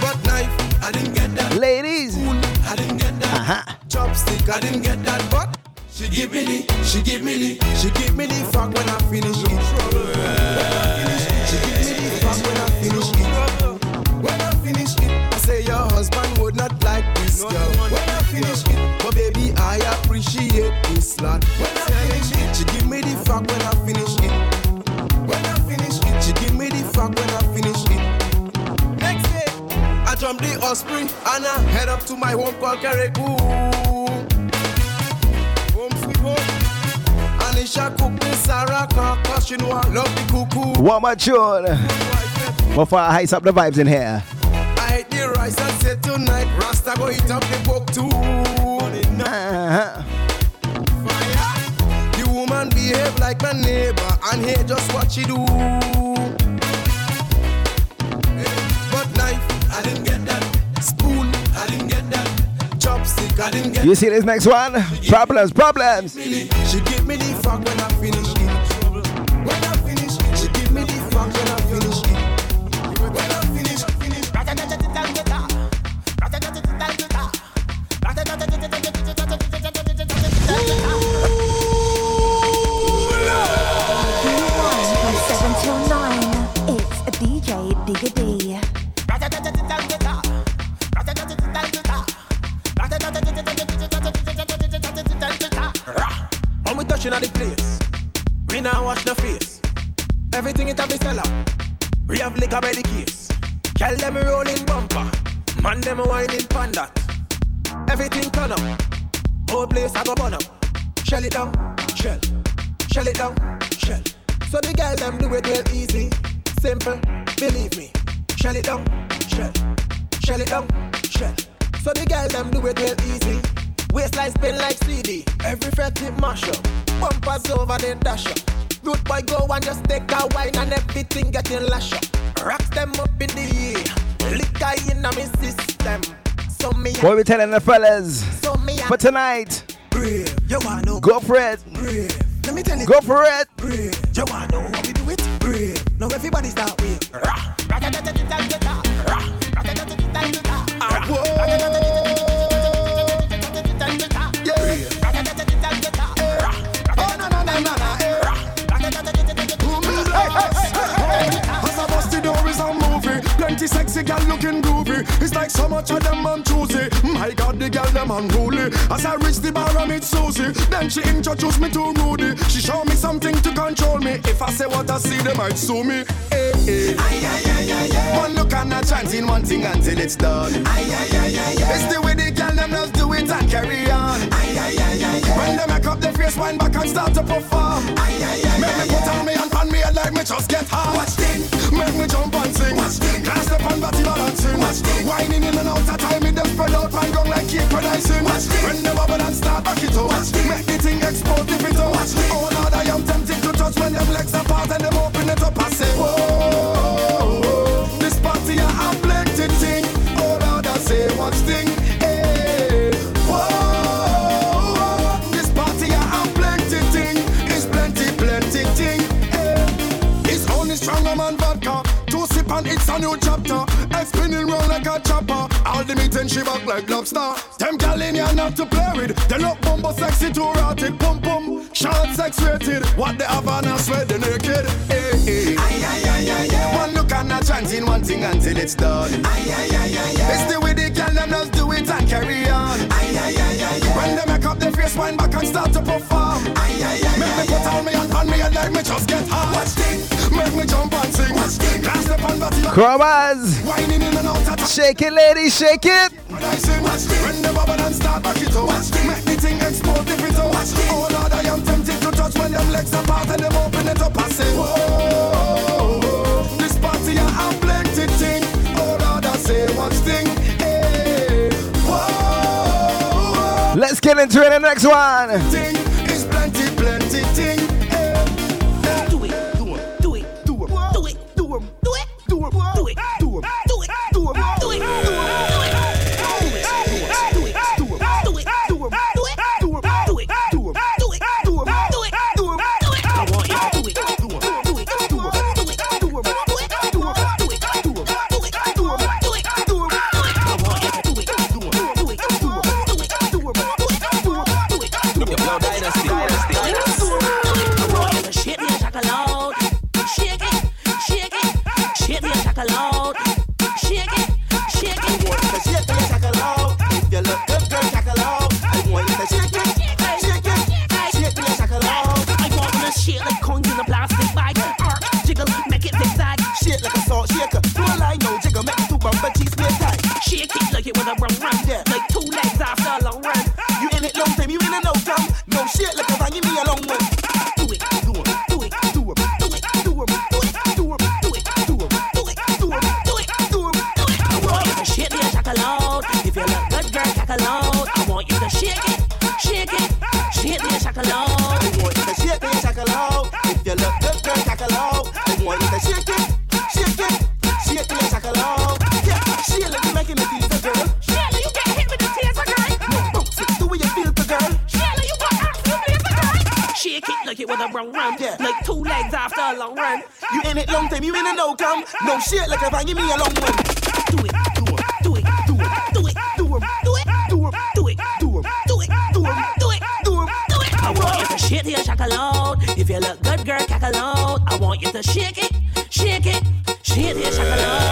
But knife, I didn't get that. Ladies. Cool, I didn't get that. Uh-huh. Chopstick, I didn't get that. But she give me the, she give me the, she give me the fuck when I finish in trouble. She give me the fuck when I finish in. When I finish it, I say your husband would not like this girl. When I finish it, but baby, I appreciate this lot. When I Osprey and I head up to my home called Carriacou. Home sweet home. Anisha cook me Sarah cause she know I love the cuckoo. One more tune. Before I heist up the vibes in here. I ate the rice and said tonight Rasta go eat up the book too. Uh-huh. The woman behave like my neighbor and hear just what she do. You see this next one? Problems, problems. She give me the fuck when I finish. When I we telling the fellas? So For tonight. brave. You wanna know? Go for it. Brave. Let me tell you. Go for it. Brave. You wanna know unruly. As I reach the bar, I meet Susie. Then she introduced me to Rudy. She show me something to control me. If I say what I see, they might sue me. Hey, hey. One look and a chanting one thing until it's done. Aye aye, It's the way the gal them just do it and carry on. Aye aye, When they make up their face, wind back and start to perform. Make me put on me and pan me head like me just get hard. Watch thing. Make me jump and sing. Can't step on body balancing. Whining in and out of time, me them spread out and gong like cake producing. When the bubble and start back it up. Make the thing explode if it out. All the meat and she back like lobster. Them gal in here not to play with. They look bumbo sexy to rotted. Pum pum. Short sex rated. What they have on us sweat the naked. Eh, eh. Hey, hey. Chanting one thing until it's done. It's the way the gal them just do it and carry on. When they make up their face, wind back and start to perform. Make me put on me and pan me and like me just get hard. Watch thing. Make me jump and sing. Watch thing. Can't step on body like Chromas. Whining in and out of. Shake it, ladies, shake it. When watch thing. When the bubble and start back it up. Watch thing. Make the thing explode if it out. Watch thing. Oh Lord, I am tempted to touch when them legs apart and them open it up. I say, whoa, Let's get into it. The next one. Thing is plenty, plenty thing. Hey. Do it, do it, do it, do it, do it, do it, do it, do it, do it, do it, do it, do it, do it, like it was a wrong run, yeah. like two legs after a long run. You in it long time, you in it no come. No shit like a van, give me a long one. Do it, do it, do it, do it, do it, do it, do it, do it, do it, do it, do it, do it, do it, do it, do it. I want you to shake your chocolate. If you look good, girl, cackalote. I want you to shake it, shake it, shake your chocolate. I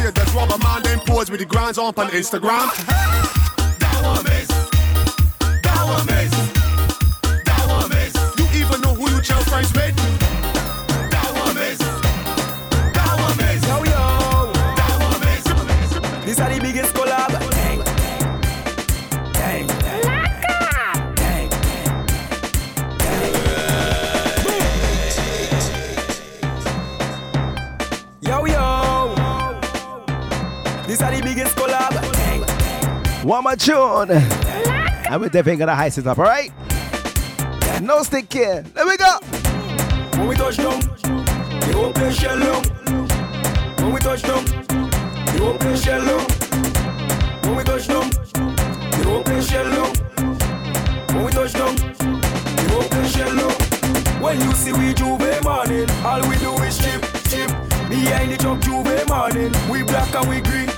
with the grinds on on Instagram. That one miss. That one miss. That one miss. You even know who you chill friends with? Are the biggest collab. One more tune. And we're definitely gonna heist it up, alright? No stick here. Let me go. When we touch down, the whole place shell down. When we touch down, the whole place shell down. When we touch down, the whole place shell down. When we touch down, the whole place shell down. When you see we J'ouvert morning, all we do is chip, chip. Behind the truck J'ouvert morning, we black and we green,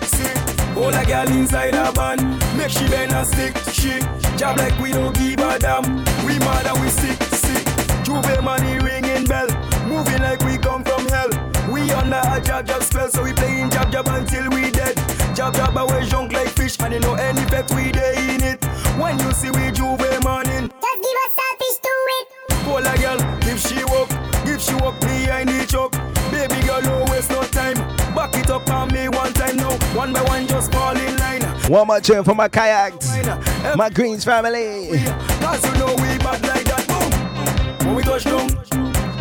Hold a girl inside a van, make she bend and stick, she Job like we don't give a damn, we mad and we sick, sick. J'ouvert money ringing bell, moving like we come from hell. We under a jab jab spell, so we playing jab jab until we dead. Jab jab away junk like fish, and you know any effect we dey in it. When you see we J'ouvert morning, just give us selfish to it. Pull a girl, if she walk, if she walk behind the truck. Baby girl, no waste no time. Back it up on me one time now. One by one, just fall in line. One more tune for my kayaks. Uh, my greens family. Cause uh, you know we bad like that. Boom. When we touch down,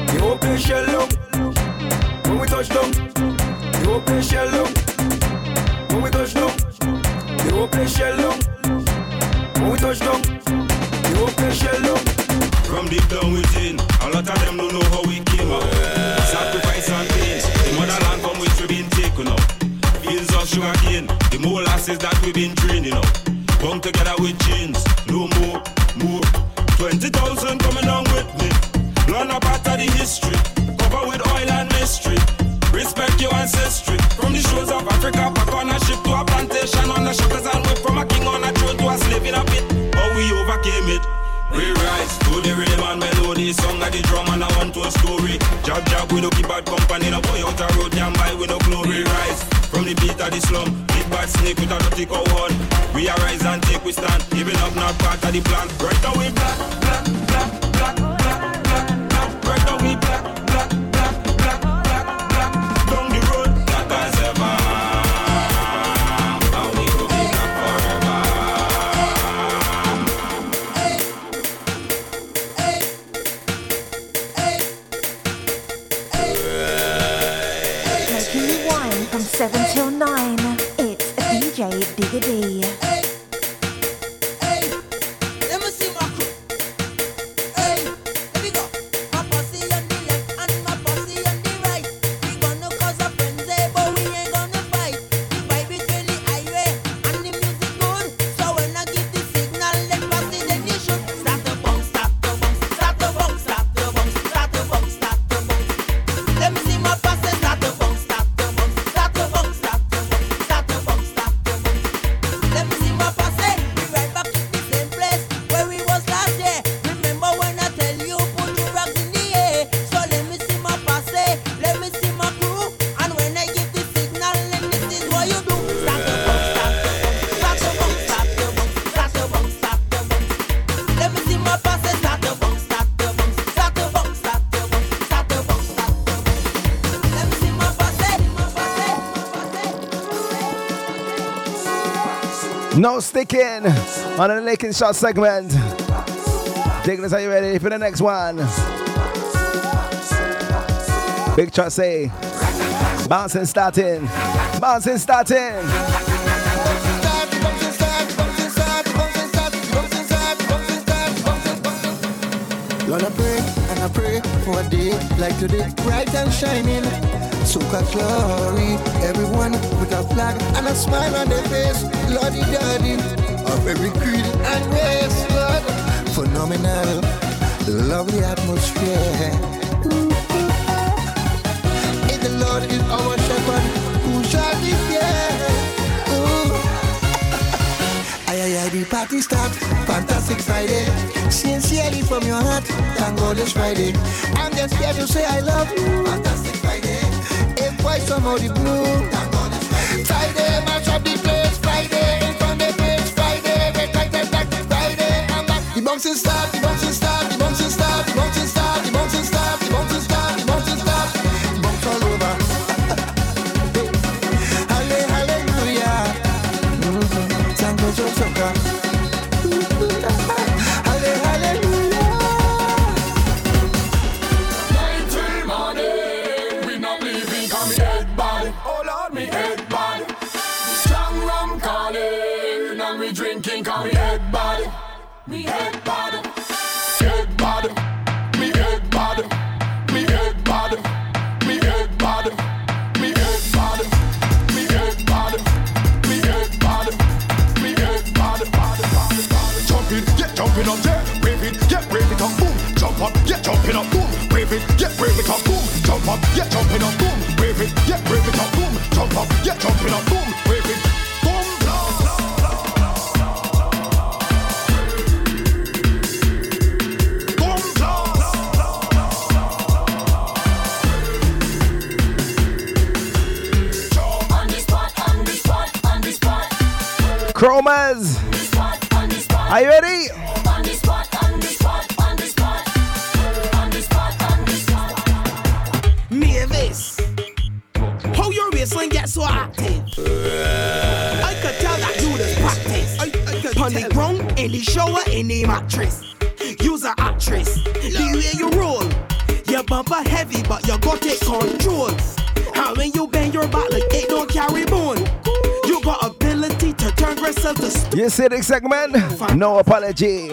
the whole place shell down. When we touch down, the whole place shell down. When we touch down, the whole place shell down. When we touch down, the whole place shell down. From deep down within, a lot of them don't know how we molasses that we've been draining up. Come together with jeans, no more, more. 20,000 coming on with me. Blown up out of the history, covered with oil and mystery. Respect your ancestry. From the shores of Africa, back on a ship to a plantation on the shutters and whip from a king on a throne to a slave in a pit. How we overcame it. We rise to the rhythm and melody, song of the drum and I want to a story. Jab jab, we no keep bad company, no boy out the road, jam by, we no glory rise. From the beat of the slum, snake with a dirty. We arise and take we stand, Even up not part of the plan. Right away we black. Licking on the Licking Shot segment. Diggers, are you ready for the next one? Big chance, say, bouncing starting, bouncing starting. Gonna pray and I pray for a day like today, bright and shining soak our glory. Everyone with a flag and a smile on their face. Lordy daddy, of every creed and race, Lord. Phenomenal, lovely atmosphere. In the Lord is our shepherd, who shall be fear? Ooh. Aye, aye, aye, the party start, fantastic Friday. Sincerely from your heart, thank God it's Friday. I'm just here to say I love you, fantastic come out the blue. Friday, match up the place. Friday, in front the place. Friday, back, back, back, Friday, I'm back. The boxing start, the boxing segment, no apology.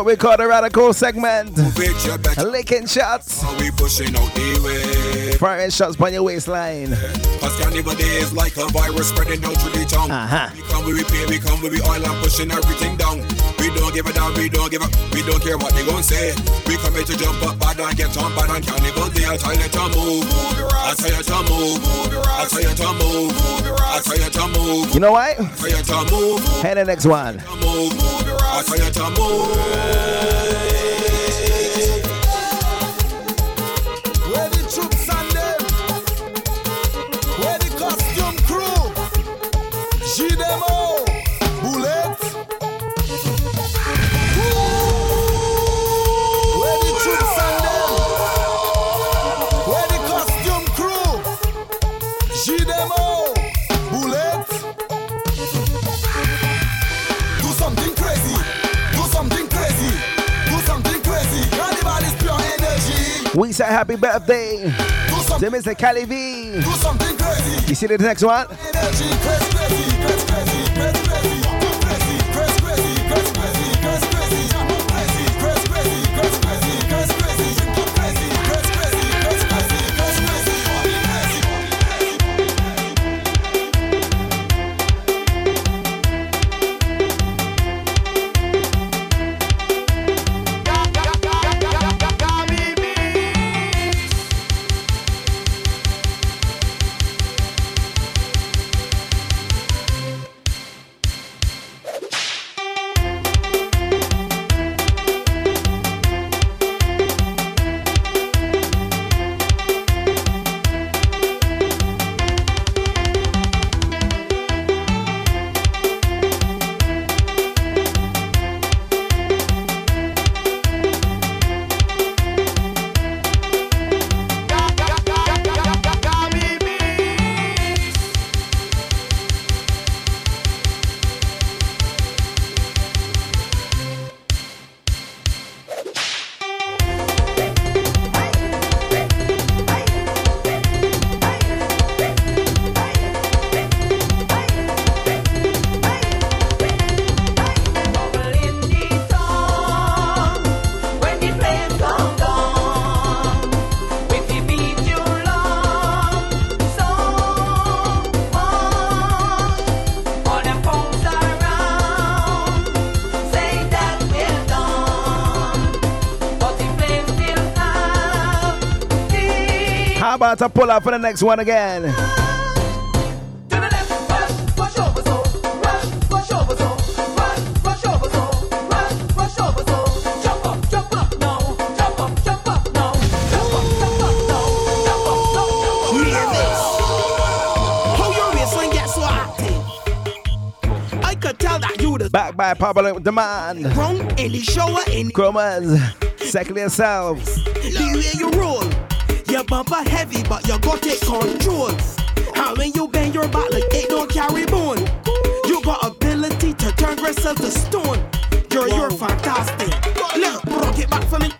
What we call the radical segment. Move it, you better. Licking shots. How we pushing out the way. Firing shots on your waistline. Cause carnival day is like a virus spreading down through the tongue. Uh-huh. We come with we pay, we come with we oil and pushing everything down. We don't give a damn, we don't give up, we don't care what they gon' say. We come here to jump up bad and get on bad on carnival day. I tell you to move, move your ass. I tell you to move, move your ass. I tell you to move, move your ass. I tell you to move. You know what? I tell you to move, move Hey, the next one. move, move to move. Where the troops and them? Where the costume crew? G-Demo, Bullet. Where the troops and them? Where the costume crew? G-Demo, Bullet. We say happy birthday to Mr. Cali V. Do something crazy. You see the next one? about to pull up for the next one again. Back by popular demand. Wrong, Chromas, second yourselves. The way you roll. Bumper heavy, but you got it control. How when you bend your back like it don't carry bone. You got ability to turn crystal to stone. You're you're fantastic. Look, rock it back for me.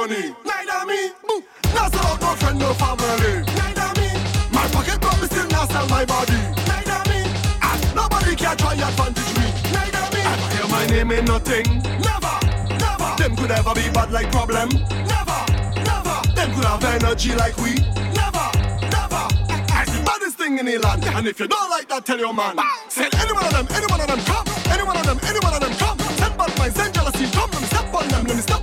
Money. Neither me. Not out no friend, no family. Neither me. My pocket me still not sell my body. Neither me. And nobody can try advantage me. Neither me. Ever hear my name in nothing? Never, never. Them could ever be bad like problem. Never, never. Them could have energy like we. Never, never. I the baddest thing in the land. And if you don't like that, tell your man. Send any one of them, any one of them come. Any one of them, any one of them come. Send bad minds, send jealousy, come. Let me step on them, let me step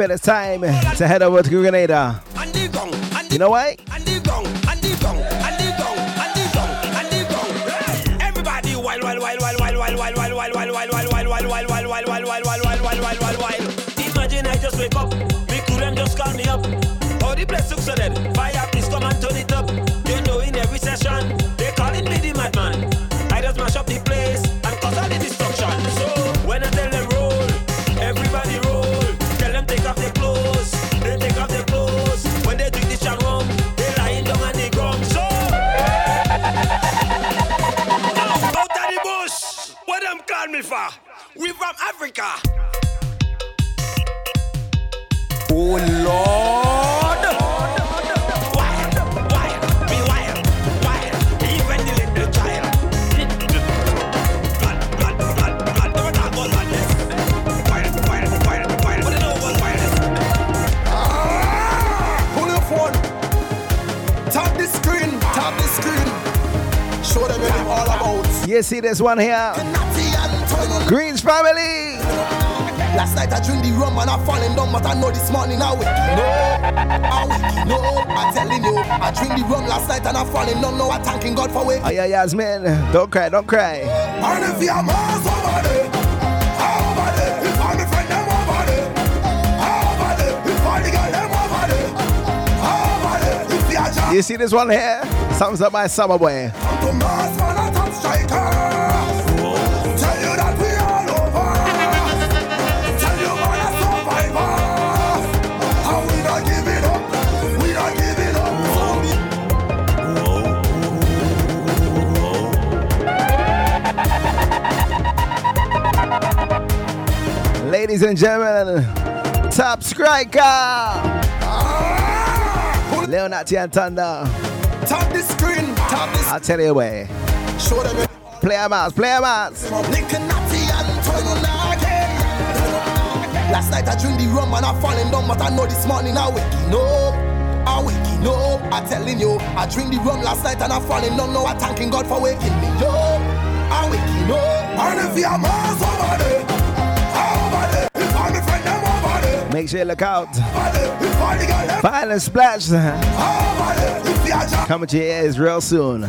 feel it's time to head over to Grenada. You know why? Imagine I just wake up, me couldn't just call me up. All the place looks so dead. Fire Africa. Oh Lord. Wild, wild, be wild, wild. Even the little child. Blood, blood, blood, blood. Never talk about madness. Wild, wild, wild, wild. What they know about wildness? Pull your phone. Tap the screen. Tap the screen. Show them what I'm all about. You see this one here? Family. Last night I drink the rum and I falling down, but I know this morning I wake no, I wake no. I'm telling you, I drink the rum last night and I falling down. No, I thanking God for waking. Oh yeah, Yasmin. Don't cry, don't cry. And if you're over there, over there, if I'm the friend them over there, over there, if I'm the girl them over there, over there, if you're You see this one here? Sums up by Summer Boy. Ladies and gentlemen, top striker. Leonati and Thunder. Tap the screen. Tap the I'll tell you where. Show them it. Play a mouse, play a mouse. Nicanati and Toino again. Last night I drink the rum and I falling down, but I know this morning I waking up. I waking up. I telling you, I drink the rum last night and I falling down. Now I thanking God for waking me up. I waking up. And if you're Mars over there, Make sure you look out. Violent Splash. Coming to your ears real soon.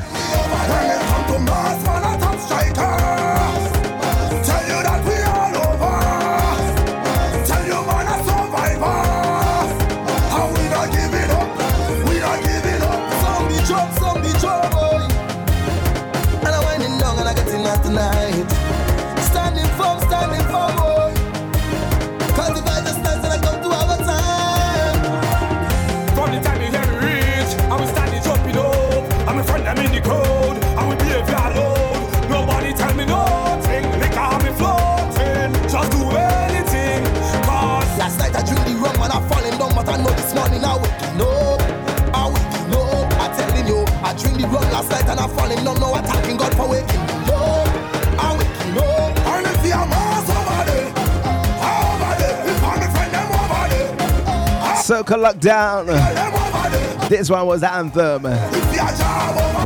a lockdown. This one was Anthem.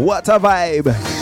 What a vibe.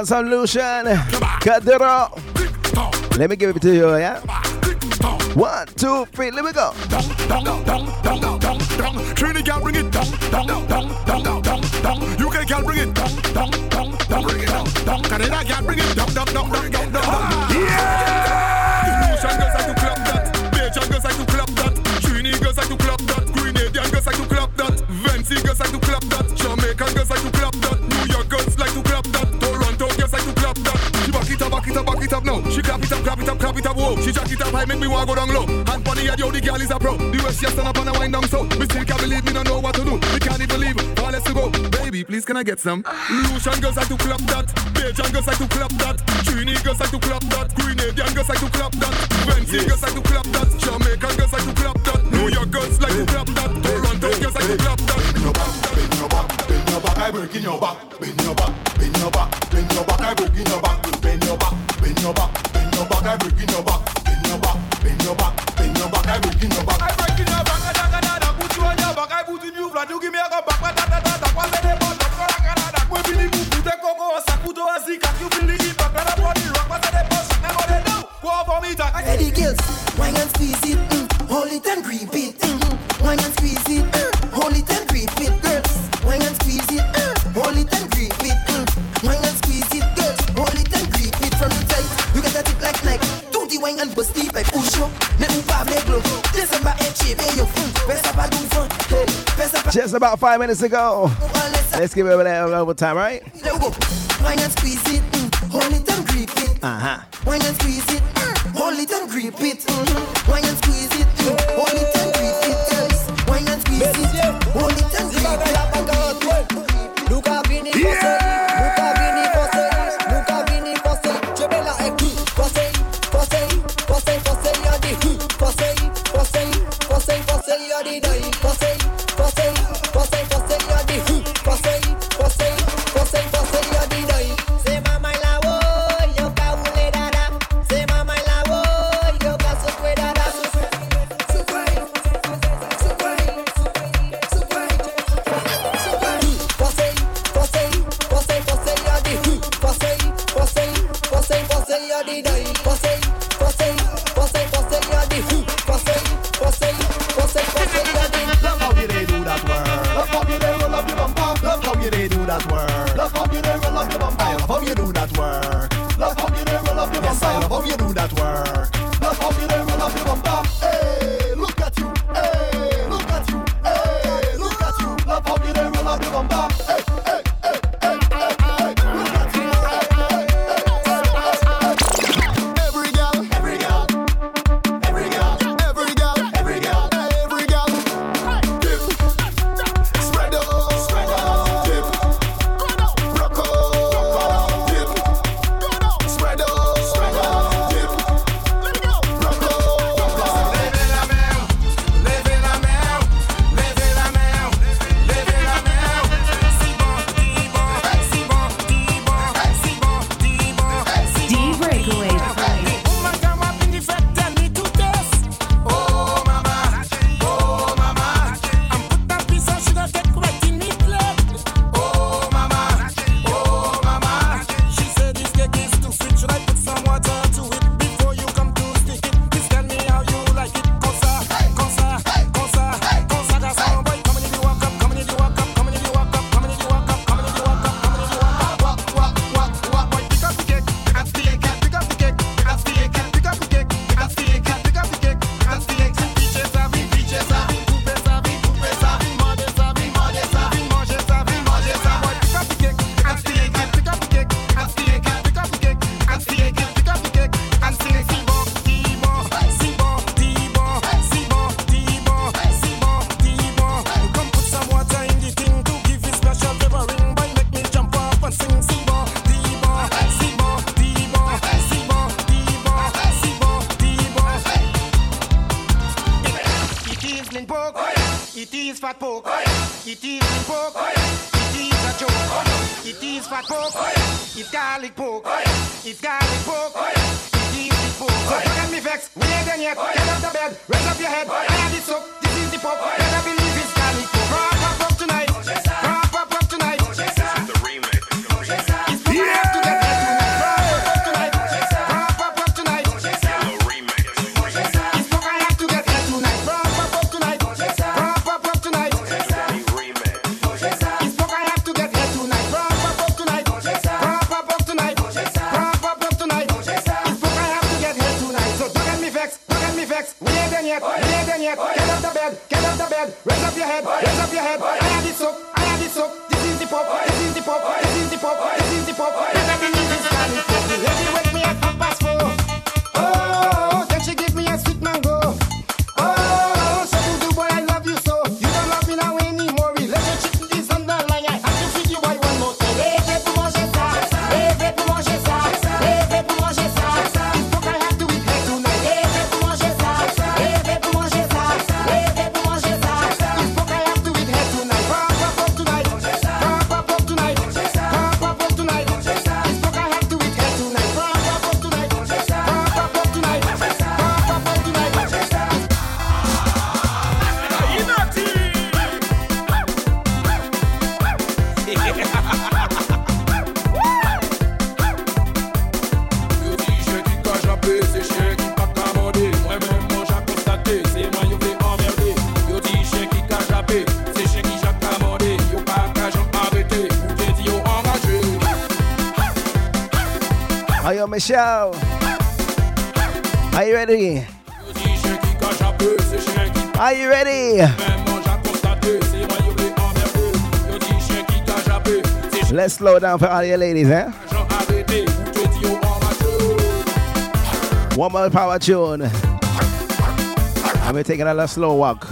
on, solution. Cut it off. Let me give it to you, yeah? One, two, three, let me go. Trini can bring it down, down, down, down, down, down. UK can bring it down, down, down, down, bring it down, down. Canada can bring it down, down, down, down. yo, the girl is a pro. The way just stand up and I wind down so. Me still can't believe me, don't know what to do. Me can't even leave, far less to go. Baby, please can I get some? Lucian girls like to clap that. Bajan girls like to clap that. Trini girls like to clap that. Grenadian girls like to clap that. Wednesday yes. girls like to clap that. Jamaica girls like to clap that. New York girls like to clap that. Toronto girls like to clap that. Bend your back, bend your back, bend your back. I break in your back. Bend your back, bend your back, bend your back. I break in your back. Bend your back, bend your back, bend your back. I break in your back. it and grip it. Mm-hmm. Wine and squeeze it. Mm. Hold it and grip it, girls. Wine and squeeze it. Mm. Hold it and grip it. Mm. Wine and squeeze it, girls. Hold it and grip it from the tight. You get a tip like Nike. Do the wine and bust deep. I push you. Let me pop the glow. This eh, about chip. Eh, hey, you fool. Best about do fun. Just about five minutes ago. Let's give it a little over time, right? Wine and squeeze it. Mm. Hold it and grip it. Uh huh. Wine and squeeze it. Mm. Hold it and grip it. Mm-hmm. Wine and squeeze it. show. Are you ready? Are you ready? Let's slow down for all your ladies, eh? One more power tune. I'm taking a slow walk.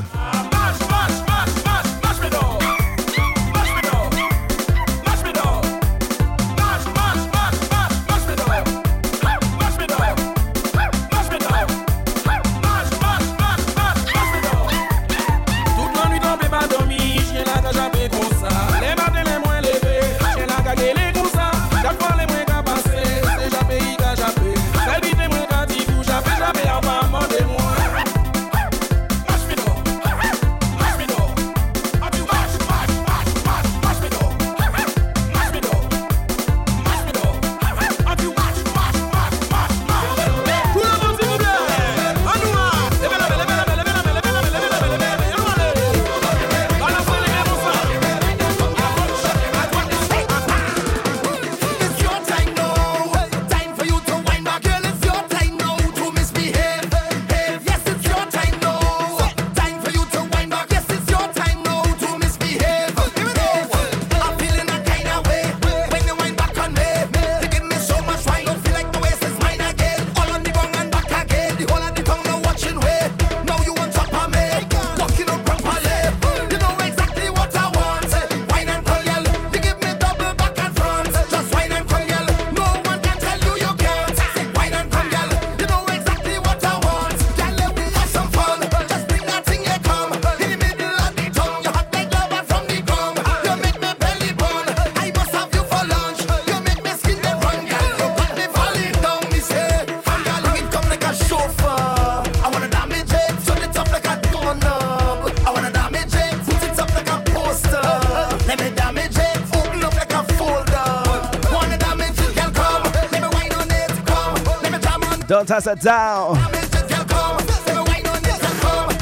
has down.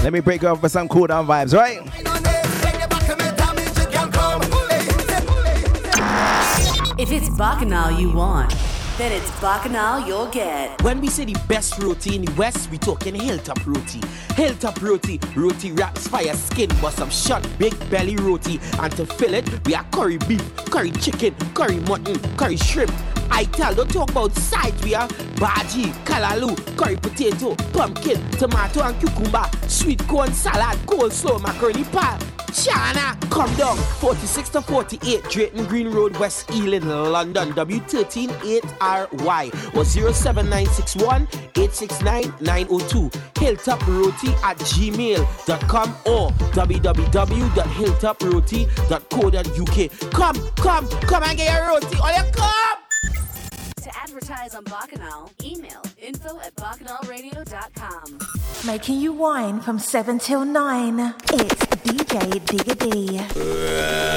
Let me break off for some cool down vibes, right? If it's Bacchanal you want, then it's Bacchanal you'll get. When we say the best roti in the West, we talking hilltop roti. Hilltop roti, roti wraps fire skin, but some short big belly roti. And to fill it, we have curry beef, curry chicken, curry mutton, curry shrimp. I tell, don't talk about sides, we are. Baji, kalalu, curry potato, pumpkin, tomato and cucumber, sweet corn salad, coleslaw, macaroni pie. China, come down. 46 to 48 Drayton Green Road, West Ealing, London. W138RY or 07961 869902. 902. Hilltoproti at gmail.com or www.hilltoproti.co.uk. Come, come, come and get your roti. All you come advertise on Bacchanal, email info at bacchanalradio.com. Making you wine from 7 till 9. It's DJ Digga D. Right.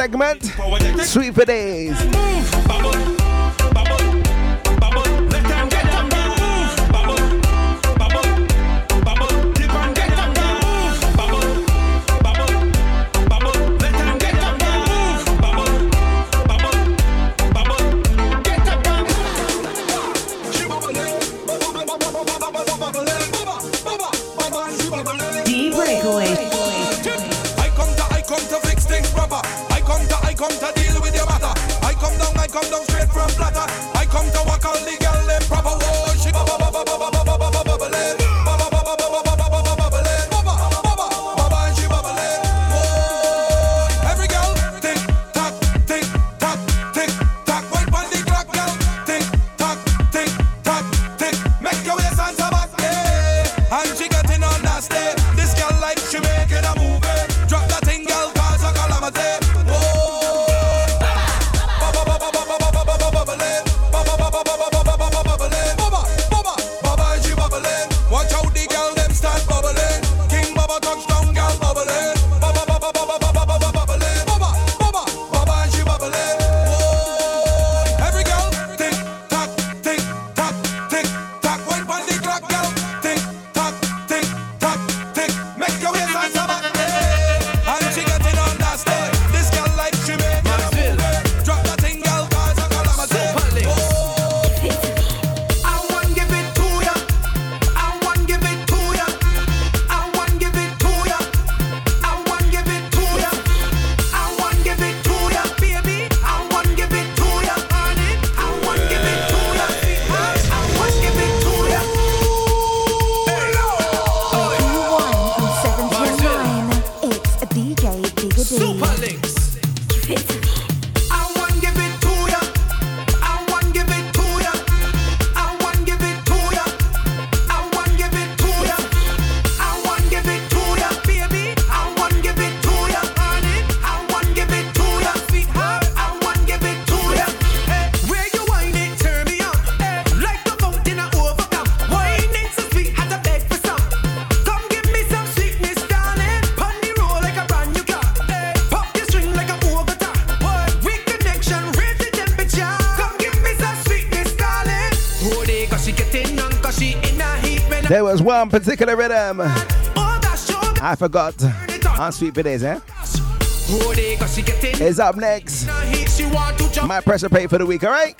segment. Sweet for days. one particular rhythm. I forgot. On Sweet Videos, eh? Is up next. My pressure plate for the week, alright?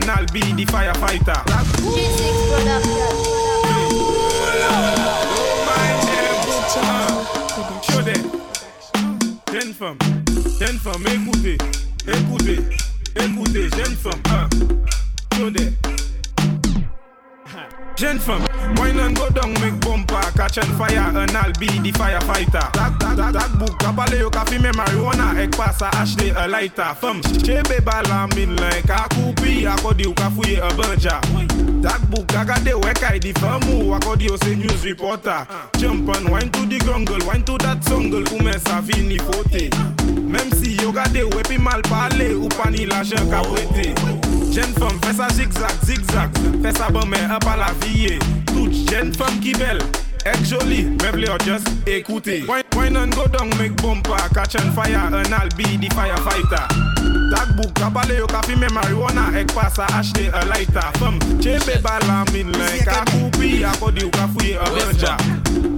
and I'll be the firefighter. Show them. Jeune femme, jeune femme, écoutez, écoutez, écoutez, jeune femme, hein. Show them. Jeune femme, wine and go down, make bumper, catch on fire, and I'll be the firefighter. Takbouk, kapale yo ka fime marijuana. Ek pa sa achde e laita Fem, chebe bala min len Ka koupi, akodi yo ka fouye e banja. Takbouk, kagade yo ek ay di fem ou Akodi yo se news reporter. Chumpan, wine to di grungle Wine to dat songle, koumen sa fini fote. Mem si yo gade yo epi mal pale. Ou pani la jen ka brete Jen fem, fè sa zigzag, zigzag. Fè sa bemen, e pa la viye Tout jen fem ki bel. Ek joli, me vle yo just ekoute Wine and go down, make bumper, catch on fire, and I'll be the firefighter. Tag book, kabale yo kafi me marijuana, egg pasa, ashte a lighter. Fum, chebe bala min like a kupi, akodi yo kafuye a ganja.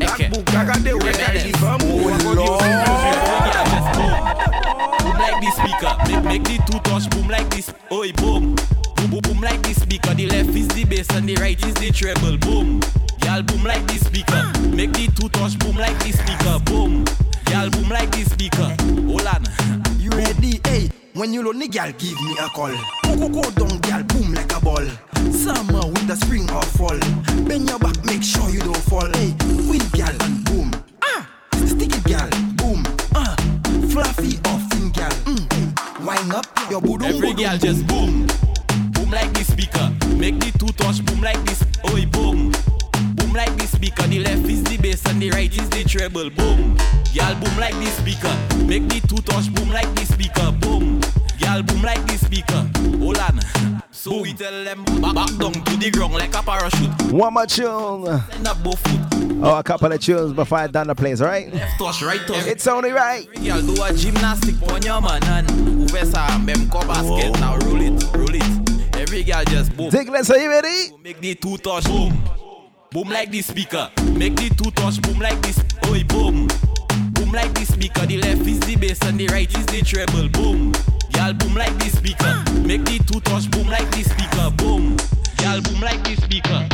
Tag book, kagade we kaidi fum, akodi yo Boom like this speaker, make, make the two touch boom like this. Oi, boom. Boom, boom, boom like this speaker. The left is the bass and the right is the treble. Boom. Y'all boom like this speaker. Make the two touch boom like this speaker. Boom. Y'all boom like this speaker. Hold on. You ready? Hey, when you lonely, girl, give me a call. Go, go, go down, girl, boom like a ball. Summer, winter, spring or fall. Bend your back, make sure you don't fall. Hey, wind, girl, and boom. Ah, stick it, girl, boom. Ah, fluffy or thin, girl. Mm. Wind up your boodoo. Every girl just. Boom One more tune. Send up both foot. Oh, a couple of tunes before I done the place, right? Left touch, right touch. It's only right. Y'all do a gymnastic on your man and whoever sa mem ko basket now roll it, roll it. Every girl just boom. Digless, are you ready? Make the two touch boom. Boom like this speaker. Make the two touch boom like this. Oi boom. Boom like this speaker. The left is the bass and the right is the treble. Boom. Y'all boom like this speaker. Make the two touch boom like this speaker. Boom. Y'all boom like this speaker.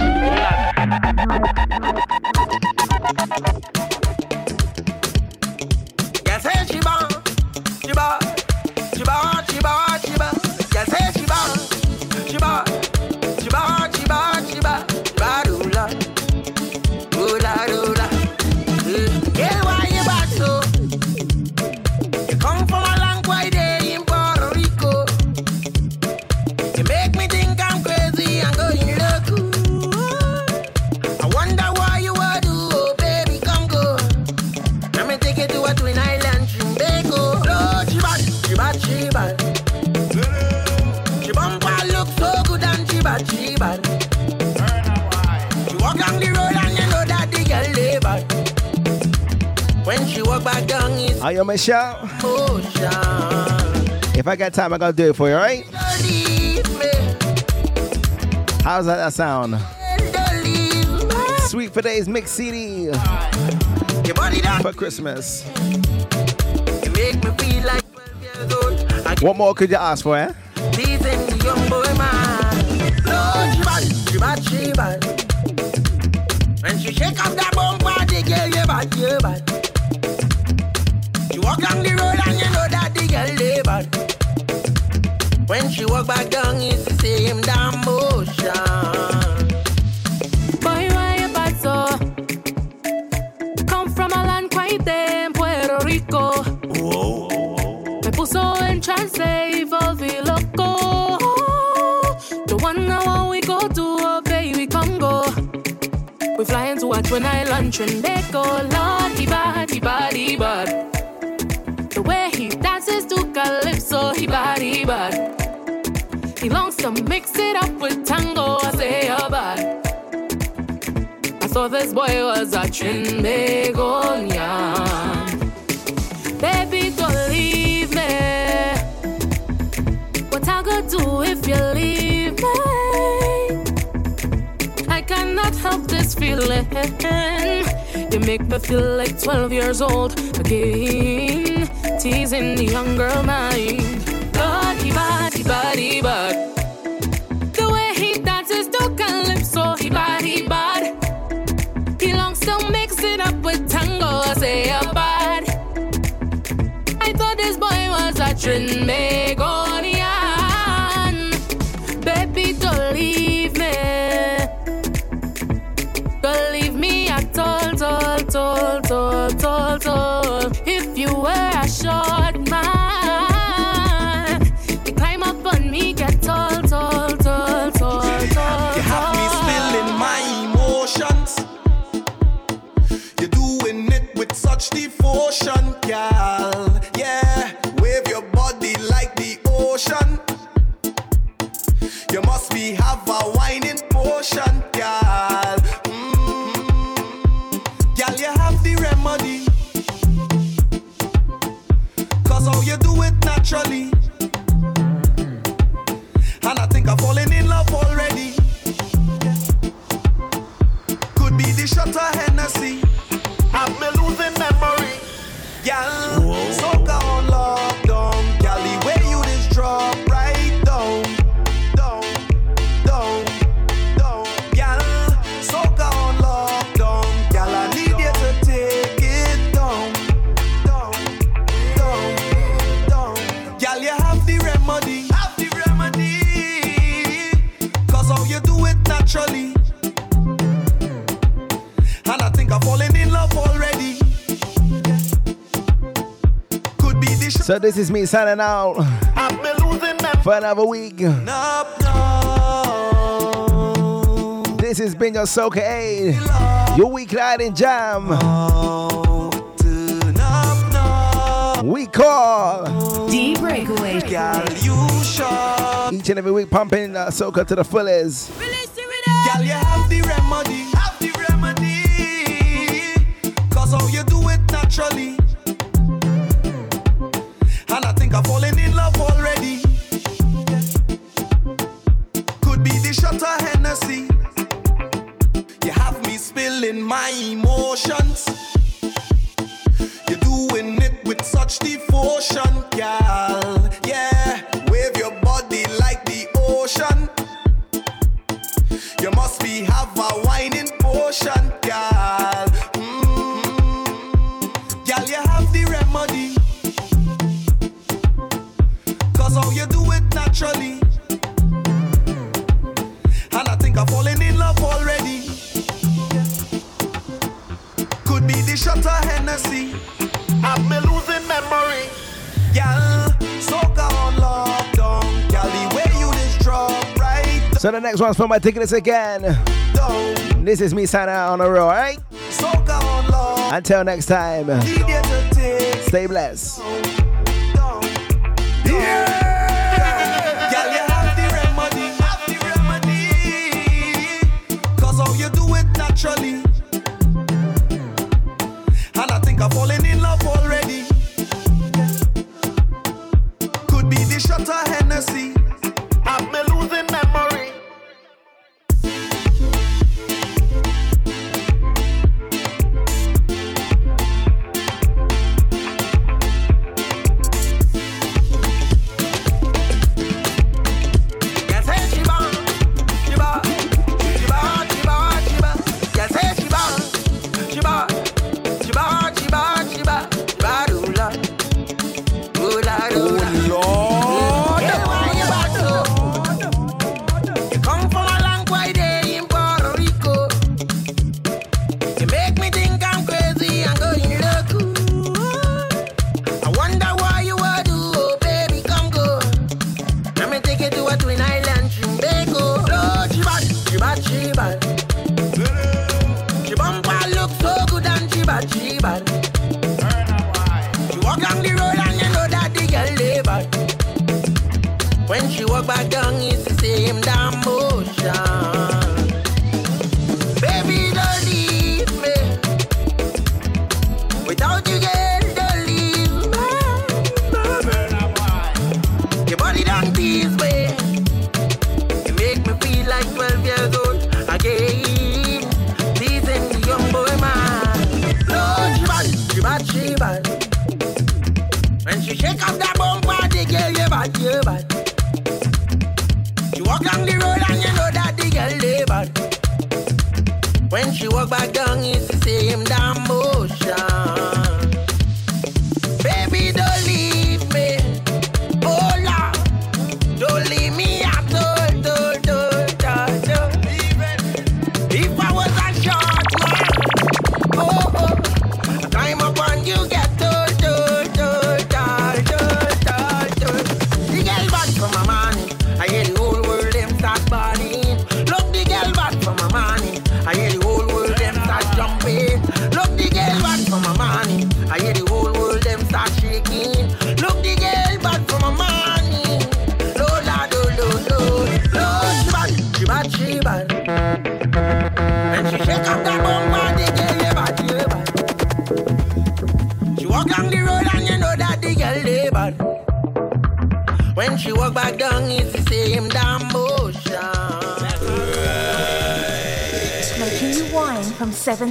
Are you Michelle? ocean. If I got time, I gotta do it for you, right? How's that, that sound? Sweet for days mix CD for Christmas. you make me feel like 12 years old. I What more could you ask for, eh? She shake that girl you bad, you bad. Walk down the road and you know that the girl they bad. When she walk back down, it's the same damn motion. Boy, why you bad so? Come from a land quite in Puerto Rico. Me puso en trance y volví loco. The one now when we go to, oh baby, come go. We flying to a twin island, Trinbago. Lord, he bad, he bad, he bad. Mix it up with tango, I say, oh bad. I saw this boy was a Trinbagonian. Baby, don't leave me. What I gonna do if you leave me? I cannot help this feeling. You make me feel like 12 years old again. Teasing the young girl mind. Was a Trinbagonian. is me signing out. I've been losing my for another week. No, no. This has been your Soca aid, your week riding jam. No, we call deep Breakaway. Each and every week, pumping uh, Soca to the fullest. Girl, you have the remedy. Have the remedy. Cause you do it naturally. out Hennessy. You have me spilling my emotions. You're doing it with such devotion, gal. Yeah. So the next one's for my tickets again. This is me signing out on a roll, alright? Until next time, stay blessed. And I think I'm in love already. Could be the Hennessy.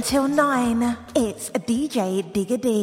Till 9. It's DJ Digga D.